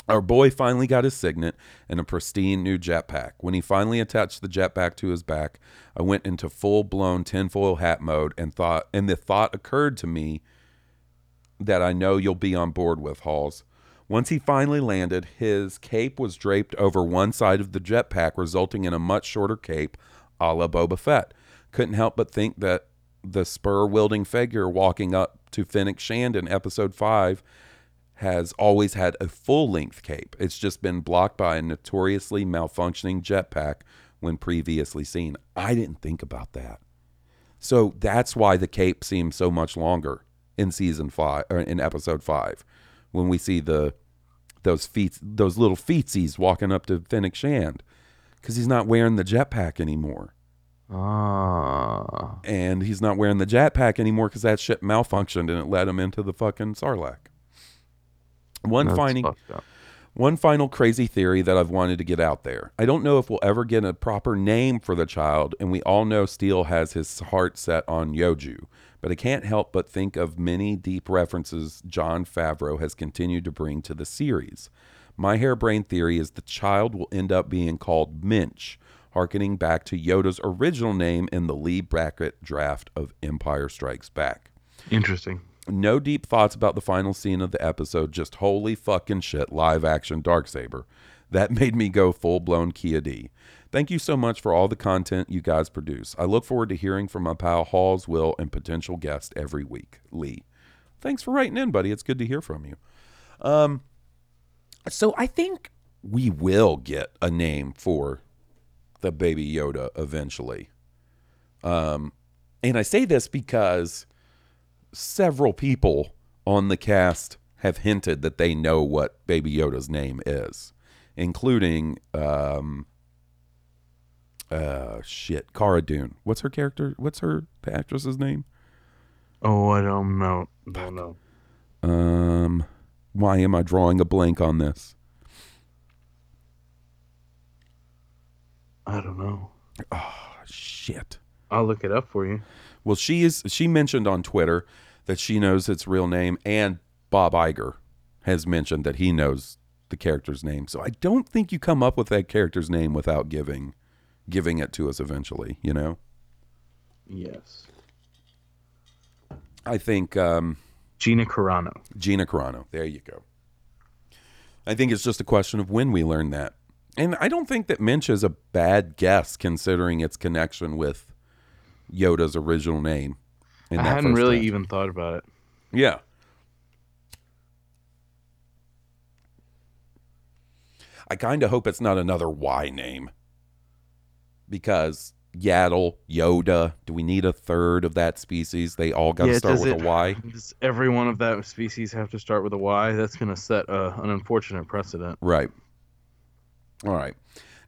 Speaker 2: Our boy finally got his signet and a pristine new jetpack. When he finally attached the jetpack to his back, I went into full blown tinfoil hat mode and thought and the thought occurred to me that I know you'll be on board with, Halls. Once he finally landed, his cape was draped over one side of the jetpack, resulting in a much shorter cape a la Boba Fett. Couldn't help but think that the spur wielding figure walking up to Fennec Shand in episode 5 has always had a full length cape. It's just been blocked by a notoriously malfunctioning jetpack when previously seen. I didn't think about that. So that's why the cape seems so much longer in season 5 or in episode 5 when we see the those feet those little feetsies walking up to Fennec Shand cuz he's not wearing the jetpack anymore
Speaker 3: Ah.
Speaker 2: and he's not wearing the jetpack anymore because that shit malfunctioned and it led him into the fucking Sarlacc. One
Speaker 3: That's
Speaker 2: finding, one final crazy theory that I've wanted to get out there. I don't know if we'll ever get a proper name for the child, and we all know Steele has his heart set on Yoju, but I can't help but think of many deep references Jon Favreau has continued to bring to the series. My harebrained theory is the child will end up being called Minch, harkening back to Yoda's original name in the Leigh Brackett draft of Empire Strikes Back.
Speaker 3: Interesting.
Speaker 2: No deep thoughts about the final scene of the episode, just holy fucking shit, live action Darksaber. That *laughs* made me go full blown Kia D. Thank you so much for all the content you guys produce. I look forward to hearing from my pal Halls, Will, and potential guest every week. Lee. Thanks for writing in, buddy. It's good to hear from you. Um, so I think we will get a name for the baby Yoda eventually. Um, and I say this because several people on the cast have hinted that they know what Baby Yoda's name is, including um uh shit, Cara Dune. What's her character? What's her actress's name?
Speaker 3: Oh, I don't know. Don't know.
Speaker 2: Um why am I drawing a blank on this?
Speaker 3: I don't know.
Speaker 2: Oh shit.
Speaker 3: I'll look it up for you.
Speaker 2: Well, she is she mentioned on Twitter that she knows its real name and Bob Iger has mentioned that he knows the character's name. So I don't think you come up with that character's name without giving giving it to us eventually, you know?
Speaker 3: Yes.
Speaker 2: I think um
Speaker 3: Gina Carano.
Speaker 2: Gina Carano. There you go. I think it's just a question of when we learn that. And I don't think that Minch is a bad guess considering its connection with Yoda's original name.
Speaker 3: I hadn't really
Speaker 2: draft.
Speaker 3: even thought about it.
Speaker 2: Yeah. I kind of hope it's not another Y name. Because Yaddle, Yoda, do we need a third of that species? They all got to
Speaker 3: Yeah,
Speaker 2: start with
Speaker 3: it-
Speaker 2: a Y.
Speaker 3: Does every one of that species have to start with a Y? That's going to set uh, an unfortunate precedent.
Speaker 2: Right. All right.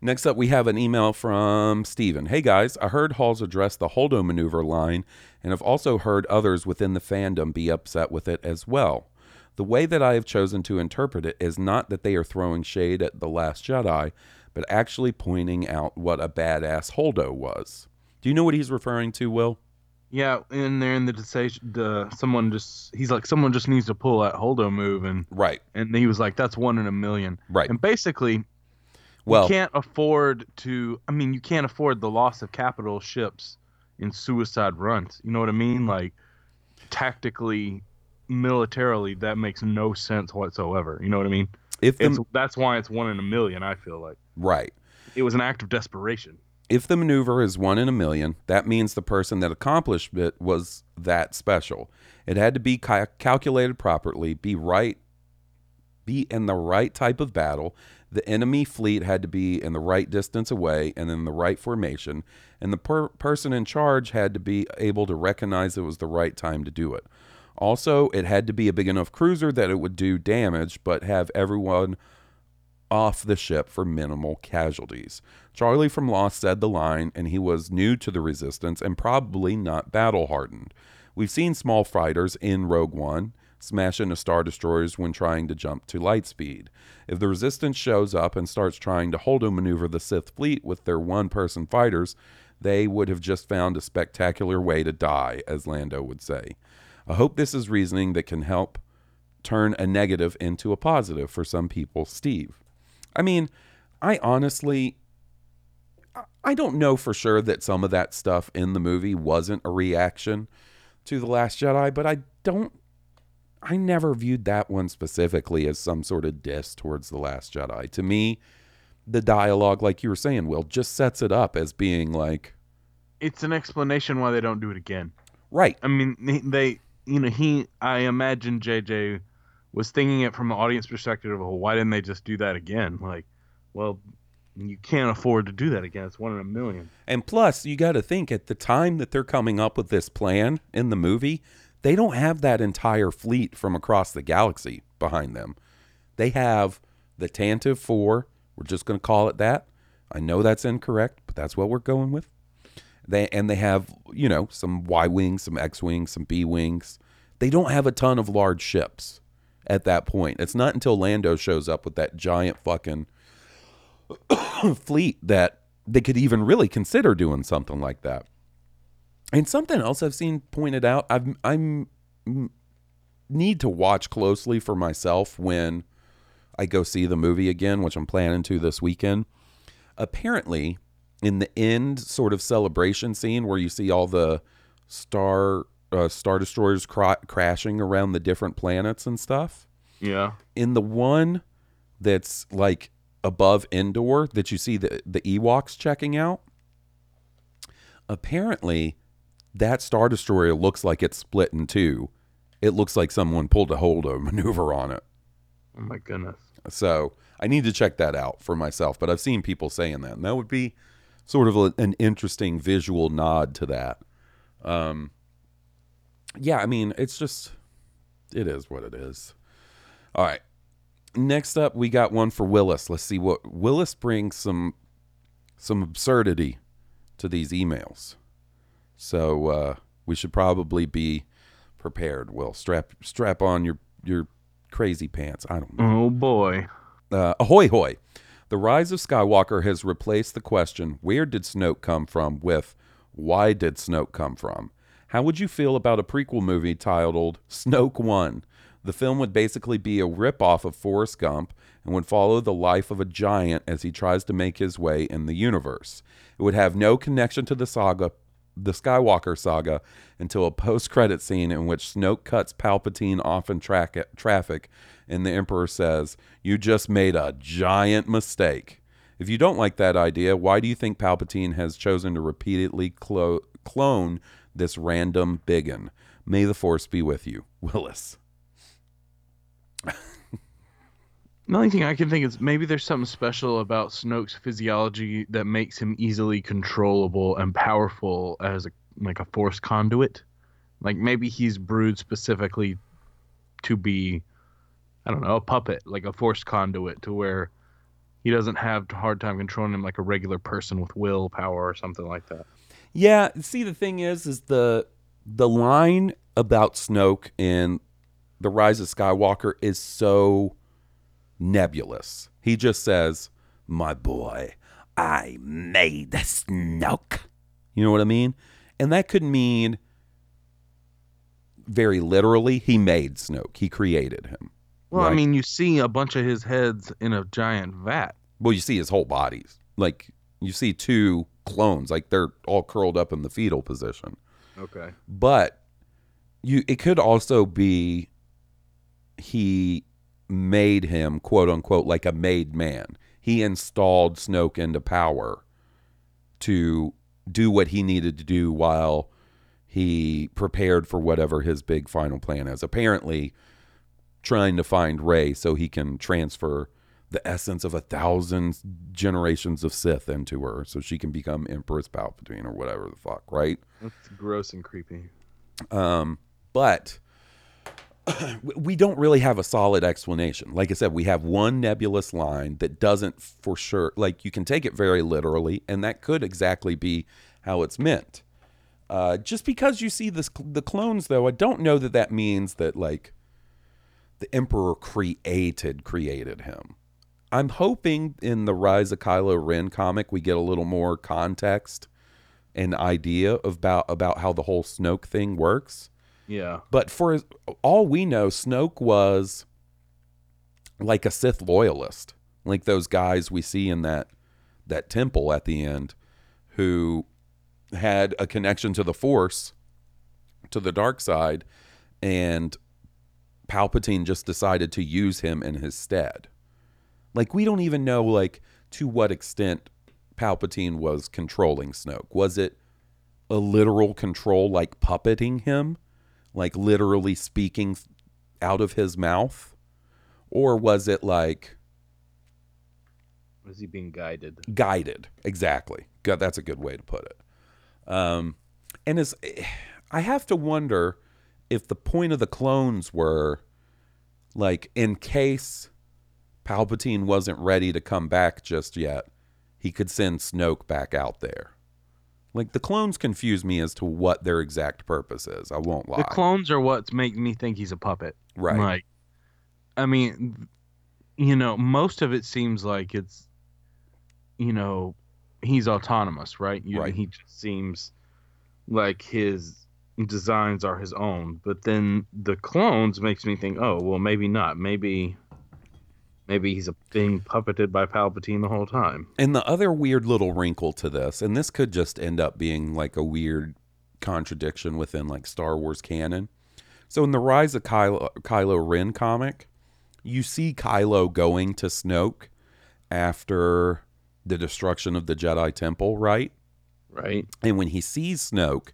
Speaker 2: Next up, we have an email from Steven. Hey guys, I heard Halls address the Holdo maneuver line, and have also heard others within the fandom be upset with it as well. The way that I have chosen to interpret it is not that they are throwing shade at The Last Jedi, but actually pointing out what a badass Holdo was. Do you know what he's referring to, Will?
Speaker 3: Yeah, in there in the decision, the someone just he's like someone just needs to pull that Holdo move, and
Speaker 2: Right.
Speaker 3: and he was like that's one in a million.
Speaker 2: Right.
Speaker 3: And basically,
Speaker 2: Well,
Speaker 3: you can't afford to. I mean, you can't afford the loss of capital ships in suicide runs. You know what I mean? Like tactically, militarily, that makes no sense whatsoever. You know what I mean?
Speaker 2: if
Speaker 3: It's
Speaker 2: the,
Speaker 3: that's why it's one in a million. I feel like
Speaker 2: right.
Speaker 3: it was an act of desperation.
Speaker 2: If the maneuver is one in a million, that means the person that accomplished it was that special. It had to be ca- calculated properly, be right be in the right type of battle. The enemy fleet had to be in the right distance away and in the right formation, and the per- person in charge had to be able to recognize it was the right time to do it. Also, it had to be a big enough cruiser that it would do damage, but have everyone off the ship for minimal casualties. Charlie from Lost said the line, and he was new to the resistance and probably not battle hardened. We've seen small fighters in Rogue One smash into Star Destroyers when trying to jump to light speed. If the resistance shows up and starts trying to holdo maneuver the Sith fleet with their one person fighters, they would have just found a spectacular way to die, as Lando would say. I hope this is reasoning that can help turn a negative into a positive for some people, Steve. I mean, I honestly I don't know for sure that some of that stuff in the movie wasn't a reaction to The Last Jedi, but I don't I never viewed that one specifically as some sort of diss towards The Last Jedi. To me, the dialogue, like you were saying, Will, just sets it up as being like
Speaker 3: It's an explanation why they don't do it again.
Speaker 2: Right.
Speaker 3: I mean, they- you know, he. I imagine JJ was thinking it from an audience perspective of, well, why didn't they just do that again? Like, well, you can't afford to do that again. It's one in a million.
Speaker 2: And plus, you got to think at the time that they're coming up with this plan in the movie, they don't have that entire fleet from across the galaxy behind them. They have the Tantive 4. We're just going to call it that. I know that's incorrect, but that's what we're going with. They and they have, you know, some Y wings, some X wings, some B wings. They don't have a ton of large ships at that point. It's not until Lando shows up with that giant fucking *coughs* fleet that they could even really consider doing something like that. And something else I've seen pointed out, I've I'm need to watch closely for myself when I go see the movie again, which I'm planning to this weekend. Apparently, in the end sort of celebration scene where you see all the star uh, star destroyers cra- crashing around the different planets and stuff,
Speaker 3: Yeah.
Speaker 2: in the one that's like above Endor that you see the the Ewoks checking out, apparently that star destroyer looks like it's split in two. It looks like someone pulled a hold holdo *laughs* maneuver on it.
Speaker 3: Oh my goodness.
Speaker 2: So I need to check that out for myself. But I've seen people saying that, and that would be sort of a, an interesting visual nod to that. Um, yeah, I mean, it's just it is what it is. All right. Next up, we got one for Willis. Let's see what Willis brings some some absurdity to these emails. So uh, we should probably be prepared. Will strap strap on your your crazy pants. I don't know.
Speaker 3: Oh boy.
Speaker 2: Uh, ahoy hoy. The rise of Skywalker has replaced the question, where did Snoke come from, with why did Snoke come from? How would you feel about a prequel movie titled Snoke One? The film would basically be a ripoff of Forrest Gump and would follow the life of a giant as he tries to make his way in the universe. It would have no connection to the saga, the Skywalker saga, until a post-credit scene in which Snoke cuts Palpatine off in track- traffic, and the Emperor says, "You just made a giant mistake." If you don't like that idea, why do you think Palpatine has chosen to repeatedly clo- clone this random biggin? May the Force be with you, Willis. *laughs*
Speaker 3: The only thing I can think is maybe there's something special about Snoke's physiology that makes him easily controllable and powerful as a like a force conduit. Like maybe he's brewed specifically to be I don't know, a puppet, like a force conduit to where he doesn't have a hard time controlling him like a regular person with willpower or something like that.
Speaker 2: Yeah, see the thing is is the the line about Snoke in The Rise of Skywalker is so nebulous. He just says, "My boy, I made the Snoke." You know what I mean? And that could mean very literally he made Snoke. He created him.
Speaker 3: Well, I mean, you see a bunch of his heads in a giant vat.
Speaker 2: Well, you see his whole bodies. Like you see two clones, like they're all curled up in the fetal position.
Speaker 3: Okay.
Speaker 2: but you it could also be he made him quote unquote like a made man he installed snoke into power to do what he needed to do while he prepared for whatever his big final plan is apparently trying to find Rey so he can transfer the essence of a thousand generations of Sith into her so she can become Empress Palpatine or whatever the fuck, right?
Speaker 3: That's gross and creepy.
Speaker 2: Um, but *clears throat* we don't really have a solid explanation. Like I said, we have one nebulous line that doesn't for sure, like you can take it very literally, and that could exactly be how it's meant. Uh, just because you see this, the clones, though, I don't know that that means that like the Emperor created created him. I'm hoping in the Rise of Kylo Ren comic we get a little more context and idea about about how the whole Snoke thing works.
Speaker 3: Yeah.
Speaker 2: But for all we know, Snoke was like a Sith loyalist, like those guys we see in that that temple at the end, who had a connection to the Force, to the dark side, and Palpatine just decided to use him in his stead. Like we don't even know like to what extent Palpatine was controlling Snoke. Was it a literal control like puppeting him? Like literally speaking out of his mouth? Or was it like
Speaker 3: Was he being guided?
Speaker 2: guided? Exactly. God, that's a good way to put it. Um, and as I have to wonder if the point of the clones were like in case Palpatine wasn't ready to come back just yet, he could send Snoke back out there. Like the clones confuse me as to what their exact purpose is. I won't lie.
Speaker 3: The clones are what's making me think he's a puppet.
Speaker 2: Right.
Speaker 3: Like, I mean, you know, most of it seems like it's, you know, he's autonomous, right? You,
Speaker 2: Right.
Speaker 3: He just seems like his designs are his own. But then the clones makes me think, oh, well, maybe not. Maybe, maybe he's a, being puppeted by Palpatine the whole time.
Speaker 2: And the other weird little wrinkle to this, and this could just end up being like a weird contradiction within like Star Wars canon. So in the Rise of Kylo, Kylo Ren comic, you see Kylo going to Snoke after the destruction of the Jedi Temple, right?
Speaker 3: Right.
Speaker 2: And when he sees Snoke,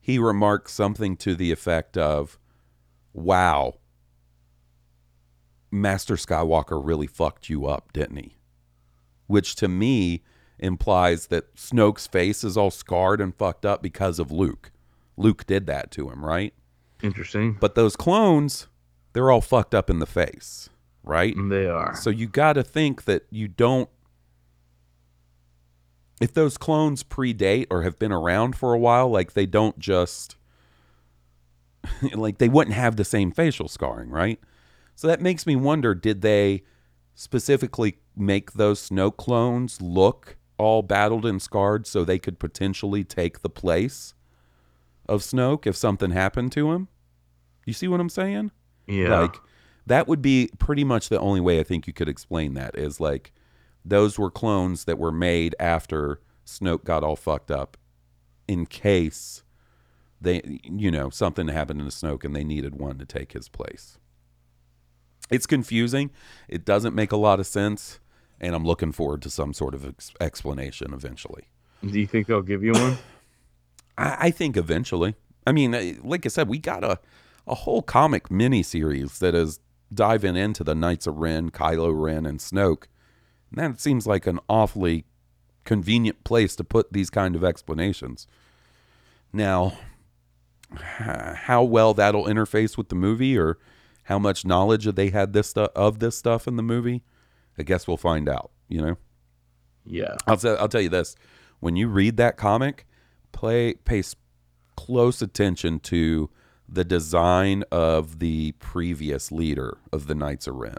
Speaker 2: he remarks something to the effect of, Wow, Master Skywalker really fucked you up, didn't he? Which to me implies that Snoke's face is all scarred and fucked up because of Luke. Luke did that to him, right?
Speaker 3: Interesting.
Speaker 2: But those clones, they're all fucked up in the face, right?
Speaker 3: They are.
Speaker 2: So you got to think that you don't. If those clones predate or have been around for a while, like they don't just. *laughs* like they wouldn't have the same facial scarring, right? So that makes me wonder did they specifically make those Snoke clones look all battled and scarred so they could potentially take the place of Snoke if something happened to him? You see what I'm saying?
Speaker 3: Yeah.
Speaker 2: Like that would be pretty much the only way I think you could explain that is like those were clones that were made after Snoke got all fucked up in case they you know something happened to Snoke and they needed one to take his place. It's confusing. It doesn't make a lot of sense and I'm looking forward to some sort of ex- explanation eventually.
Speaker 3: Do you think they'll give you one? *coughs*
Speaker 2: I, I think eventually. I mean, eh, like I said, we got a a whole comic miniseries that is diving into the Knights of Ren, Kylo Ren, and Snoke. And that seems like an awfully convenient place to put these kind of explanations. Now, *sighs* how well that'll interface with the movie, or how much knowledge they had this of this stuff in the movie, I guess we'll find out. You know.
Speaker 3: Yeah.
Speaker 2: I'll say, I'll tell you this: when you read that comic, play pay close attention to the design of the previous leader of the Knights of Ren,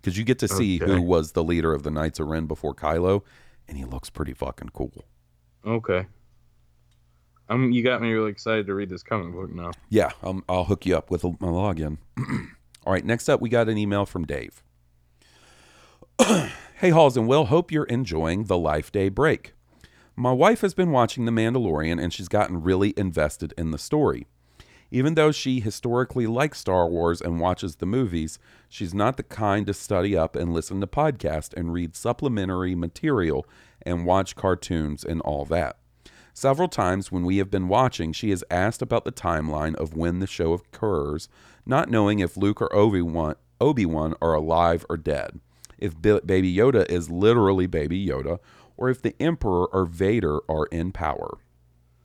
Speaker 2: because you get to see
Speaker 3: Okay.
Speaker 2: who was the leader of the Knights of Ren before Kylo, and he looks pretty fucking cool.
Speaker 3: Okay. Um, you got me really excited to read this comic book now.
Speaker 2: Yeah, um, I'll hook you up with a, my login. *clears throat* All right, next up, we got an email from Dave. *clears throat* hey, Halls and Will, hope you're enjoying the Life Day break. My wife has been watching The Mandalorian and she's gotten really invested in the story. Even though she historically likes Star Wars and watches the movies, she's not the kind to study up and listen to podcasts and read supplementary material and watch cartoons and all that. Several times when we have been watching, she has asked about the timeline of when the show occurs, not knowing if Luke or Obi-Wan Obi Wan are alive or dead, if Baby Yoda is literally Baby Yoda, or if the Emperor or Vader are in power.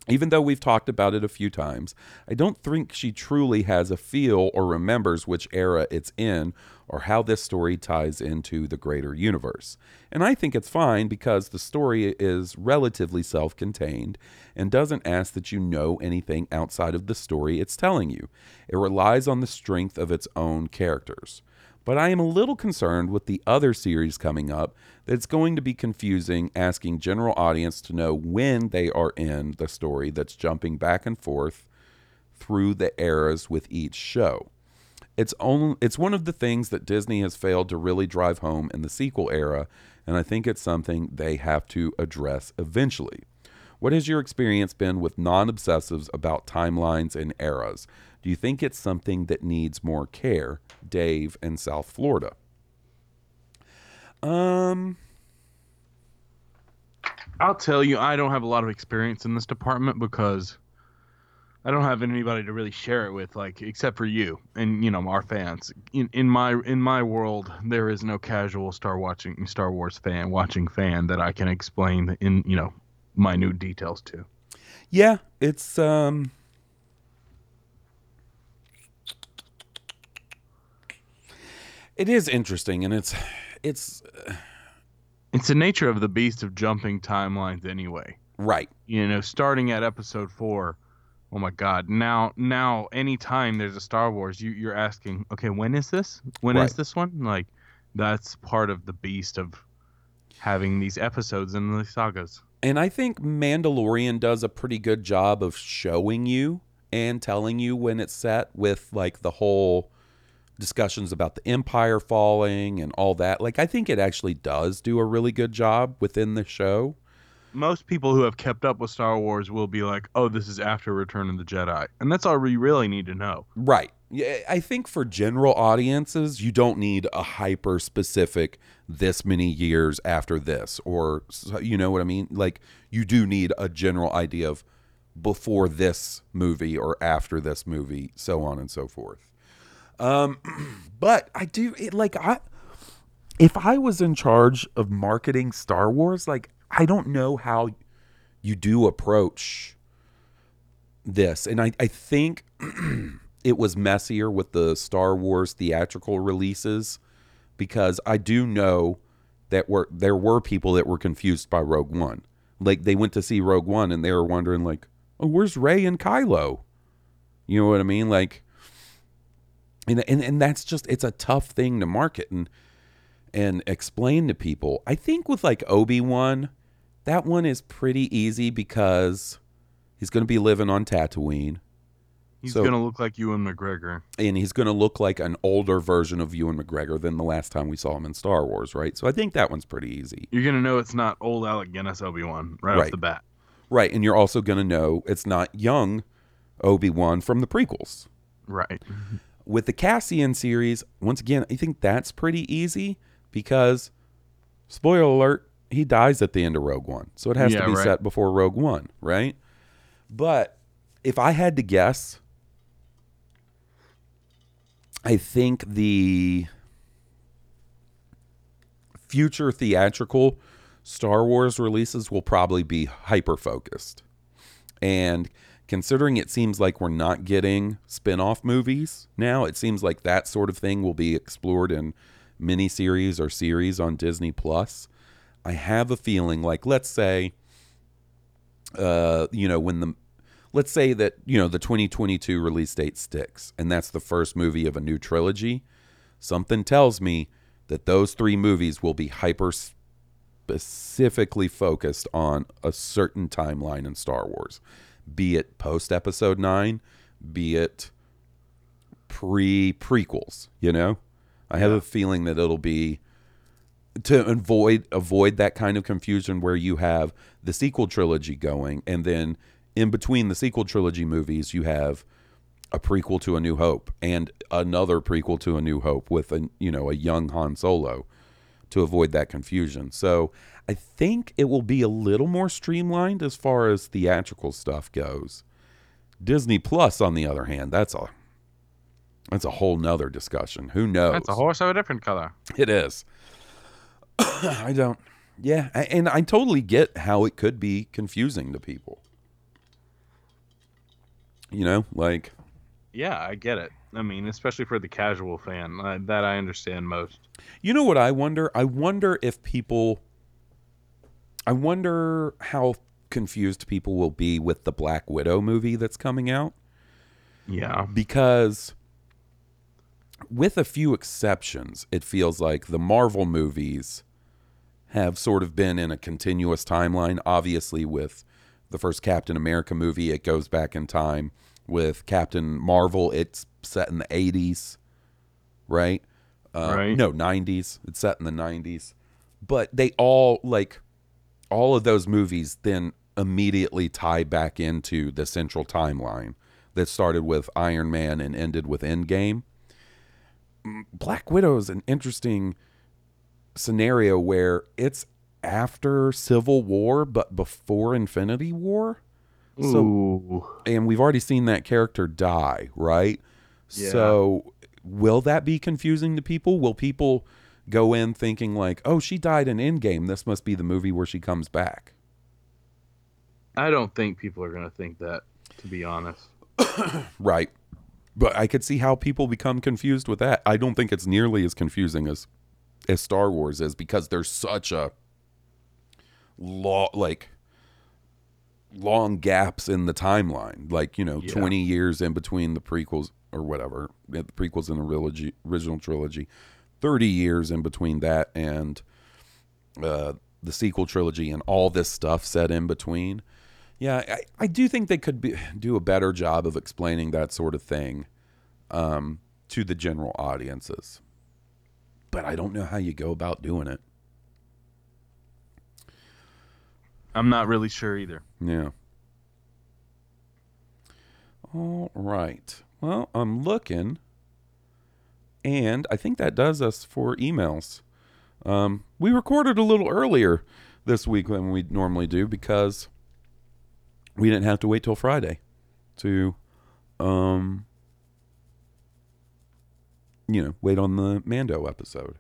Speaker 2: Even though we've talked about it a few times, I don't think she truly has a feel or remembers which era it's in or how this story ties into the greater universe. And I think it's fine because the story is relatively self contained and doesn't ask that you know anything outside of the story it's telling you. It relies on the strength of its own characters. But I am a little concerned with the other series coming up that it's going to be confusing asking general audience to know when they are in the story that's jumping back and forth through the eras with each show. It's only it's one of the things that Disney has failed to really drive home in the sequel era, and I think it's something they have to address eventually. What has your experience been with non-obsessives about timelines and eras? Do you think it's something that needs more care? Dave in South Florida. Um,
Speaker 3: I'll tell you, I don't have a lot of experience in this department because I don't have anybody to really share it with, like except for you and you know our fans. In, in my in my world, there is no casual Star watching Star Wars fan watching fan that I can explain in you know minute details to.
Speaker 2: yeah, it's um It is interesting and it's it's uh,
Speaker 3: It's the nature of the beast of jumping timelines anyway.
Speaker 2: right.
Speaker 3: You know, starting at episode four. Oh my God! Now, now, anytime there's a Star Wars, you you're asking, okay, when is this? When is
Speaker 2: Right.
Speaker 3: this one? Like, that's part of the beast of having these episodes in the sagas.
Speaker 2: And I think Mandalorian does a pretty good job of showing you and telling you when it's set with like the whole discussions about the empire falling and all that. Like I think it actually does do a really good job within the show.
Speaker 3: Most people who have kept up with Star Wars will be like, "Oh, this is after Return of the Jedi," and that's all we really need to know.
Speaker 2: Right. Yeah, I think for general audiences, you don't need a hyper specific this many years after this, or you know what I mean. Like you do need a general idea of before this movie or after this movie, so on and so forth. Um, *clears throat* but I do it like I, if I was in charge of marketing Star Wars, like I don't know how you do approach this, and I I think *clears throat* it was messier with the Star Wars theatrical releases because I do know that were there were people that were confused by Rogue One. Like they went to see Rogue One and they were wondering like, "Oh, where's Rey and Kylo?" You know what I mean? Like and and, and that's just it's a tough thing to market and and explain to people. I think with like Obi-Wan, that one is pretty easy because he's going to be living on Tatooine
Speaker 3: He's
Speaker 2: So-
Speaker 3: gonna look like Ewan McGregor.
Speaker 2: and he's going to look like an older version of Ewan McGregor than the last time we saw him in Star Wars, right? So I think that one's pretty easy.
Speaker 3: You're gonna know it's not old Alec Guinness Obi Wan right, off the bat.
Speaker 2: Right, and you're also going to know it's not young Obi-Wan from the prequels.
Speaker 3: Right. *laughs*
Speaker 2: With the Cassian series, once again, I think that's pretty easy because spoiler alert, he dies at the end of Rogue One. So it has
Speaker 3: Yeah,
Speaker 2: to be
Speaker 3: right.
Speaker 2: set before Rogue One, right? But if I had to guess, I think the future theatrical Star Wars releases will probably be hyper focused. And considering it seems like we're not getting spin off movies now, it seems like that sort of thing will be explored in miniseries or series on Disney Plus. I have a feeling like, let's say, uh, you know, when the let's say that you know the 2022 release date sticks and that's the first movie of a new trilogy something tells me that those three movies will be hyper specifically focused on a certain timeline in Star Wars be it post episode 9 be it pre prequels you know i have a feeling that it'll be to avoid avoid that kind of confusion where you have the sequel trilogy going and then in between the sequel trilogy movies you have a prequel to a new hope and another prequel to a new hope with a you know a young Han Solo to avoid that confusion. So I think it will be a little more streamlined as far as theatrical stuff goes. Disney Plus on the other hand, that's a That's a whole nother discussion. Who knows?
Speaker 3: That's a horse of a different color.
Speaker 2: It is. *coughs* I don't. Yeah, and I totally get how it could be confusing to people. You know, like
Speaker 3: Yeah, I get it. I mean, especially for the casual fan, uh, that I understand most.
Speaker 2: You know what I wonder? I wonder if people I wonder how confused people will be with the Black Widow movie that's coming out
Speaker 3: Yeah.
Speaker 2: because with a few exceptions, it feels like the Marvel movies have sort of been in a continuous timeline. Obviously, with the first Captain America movie, it goes back in time. With Captain Marvel, it's set in the 80s, right? Uh,
Speaker 3: Right.
Speaker 2: No, 90s. It's set in the 90s. But they all, like, all of those movies then immediately tie back into the central timeline that started with Iron Man and ended with Endgame. Black Widow is an interesting scenario where it's after Civil War but before Infinity War. So
Speaker 3: Ooh.
Speaker 2: and we've already seen that character die, right?
Speaker 3: Yeah.
Speaker 2: So will that be confusing to people? Will people go in thinking like, "Oh, she died in Endgame. This must be the movie where she comes back."
Speaker 3: I don't think people are going to think that, to be honest. *coughs*
Speaker 2: Right. But I could see how people become confused with that. I don't think it's nearly as confusing as as Star Wars is because there's such a law like long gaps in the timeline. Like, you know,
Speaker 3: Yeah.
Speaker 2: 20 years in between the prequels or whatever, the prequels in the original trilogy. 30 years in between that and uh the sequel trilogy and all this stuff set in between. Yeah, I, I do think they could be, do a better job of explaining that sort of thing um, to the general audiences. But I don't know how you go about doing it.
Speaker 3: I'm not really sure either.
Speaker 2: Yeah. All right. Well, I'm looking, and I think that does us for emails. Um, we recorded a little earlier this week than we normally do because we didn't have to wait till Friday to, um, you know, wait on the Mando episode.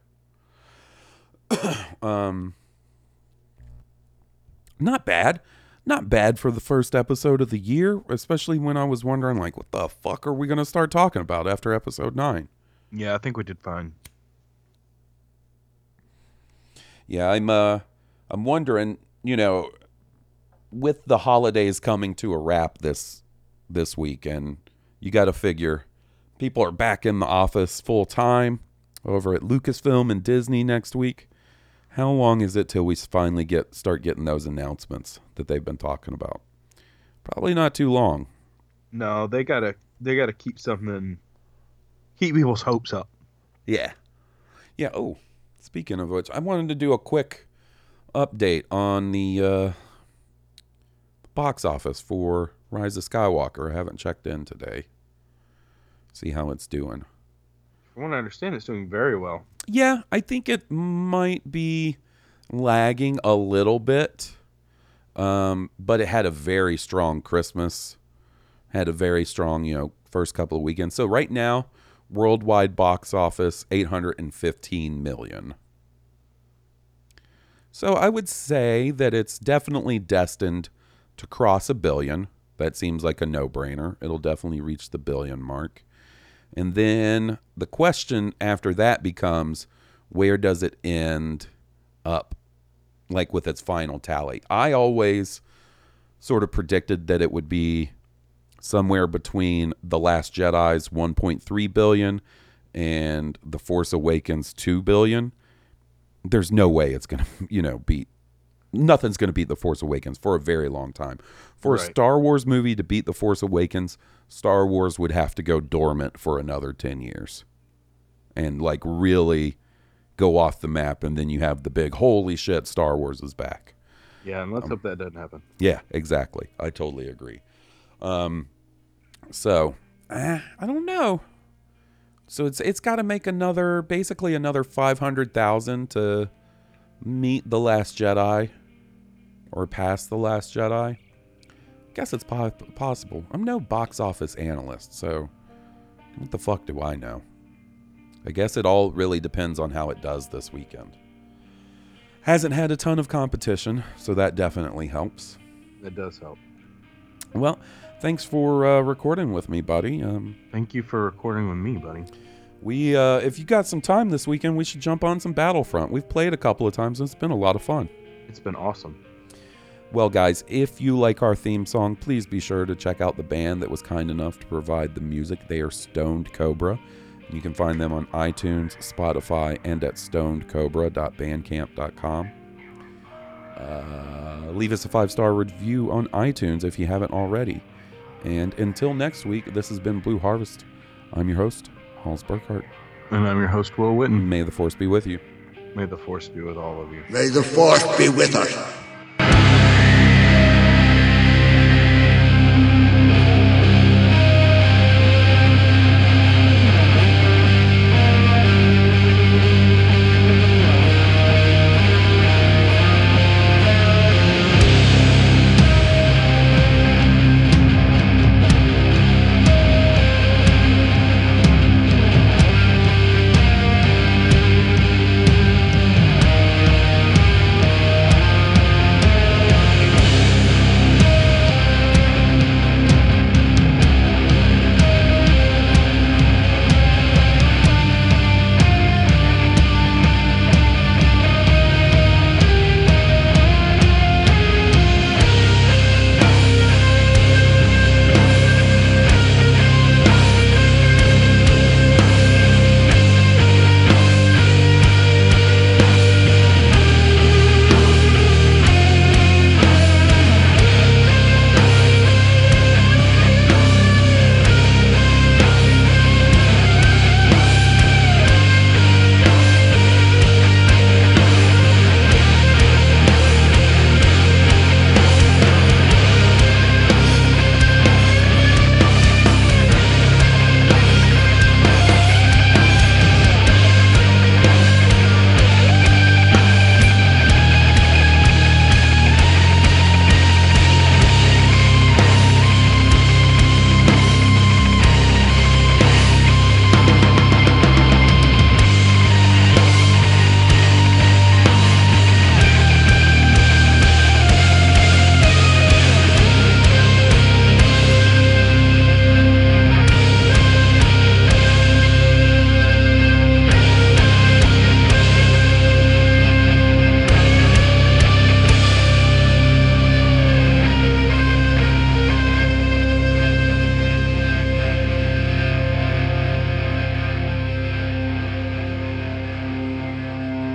Speaker 2: *coughs* um, not bad. Not bad for the first episode of the year, especially when I was wondering, like, what the fuck are we going to start talking about after episode nine?
Speaker 3: Yeah, I think we did fine.
Speaker 2: Yeah, I'm uh I'm wondering, you know, with the holidays coming to a wrap this this week and you got to figure people are back in the office full time over at Lucasfilm and Disney next week. How long is it till we finally get start getting those announcements that they've been talking about? Probably not too long.
Speaker 3: No, they gotta they gotta keep something, keep people's hopes up.
Speaker 2: Yeah. Yeah. Oh, speaking of which, I wanted to do a quick update on the uh, box office for Rise of Skywalker. I haven't checked in today. See how it's doing.
Speaker 3: From what I understand, it's doing very well.
Speaker 2: Yeah, I think it might be lagging a little bit. Um, but it had a very strong Christmas. Had a very strong, you know, first couple of weekends. So right now, worldwide box office 815 million. So I would say that it's definitely destined to cross a billion. That seems like a no-brainer. It'll definitely reach the billion mark. And then the question after that becomes where does it end up like with its final tally? I always sort of predicted that it would be somewhere between The Last Jedi's 1.3 billion and The Force Awakens 2 billion. There's no way it's going *laughs* to, you know, beat nothing's going to beat The Force Awakens for a very long time. For a Star Wars movie to beat The Force Awakens, Star Wars would have to go dormant for another 10 years. And like really go off the map and then you have the big holy shit Star Wars is back.
Speaker 3: Yeah, and let's um, hope that doesn't happen.
Speaker 2: Yeah, exactly. I totally agree. Um, so eh, I don't know. So it's it's got to make another, basically another five hundred thousand to meet the Last Jedi, or pass the Last Jedi. Guess it's po- possible. I'm no box office analyst, so What the fuck do I know? I guess it all really depends on how it does this weekend. Hasn't had a ton of competition, so that definitely helps.
Speaker 3: That does help.
Speaker 2: Well, thanks for uh, recording with me, buddy. Um,
Speaker 3: Thank you for recording with me, buddy.
Speaker 2: we, uh, if you got some time this weekend, we should jump on some Battlefront. We've played a couple of times, and it's been a lot of fun.
Speaker 3: It's been awesome.
Speaker 2: Well, guys, if you like our theme song, please be sure to check out the band that was kind enough to provide the music. They are Stoned Cobra. You can find them on iTunes, Spotify, and at stonedcobra.bandcamp.com. Uh, leave us a five star review on iTunes if you haven't already. And until next week, this has been Blue Harvest. I'm your host, Halls Burkhart.
Speaker 3: And I'm your host, Will Witten.
Speaker 2: May the force be with you.
Speaker 3: May the force be with all of you.
Speaker 6: May the force be with us.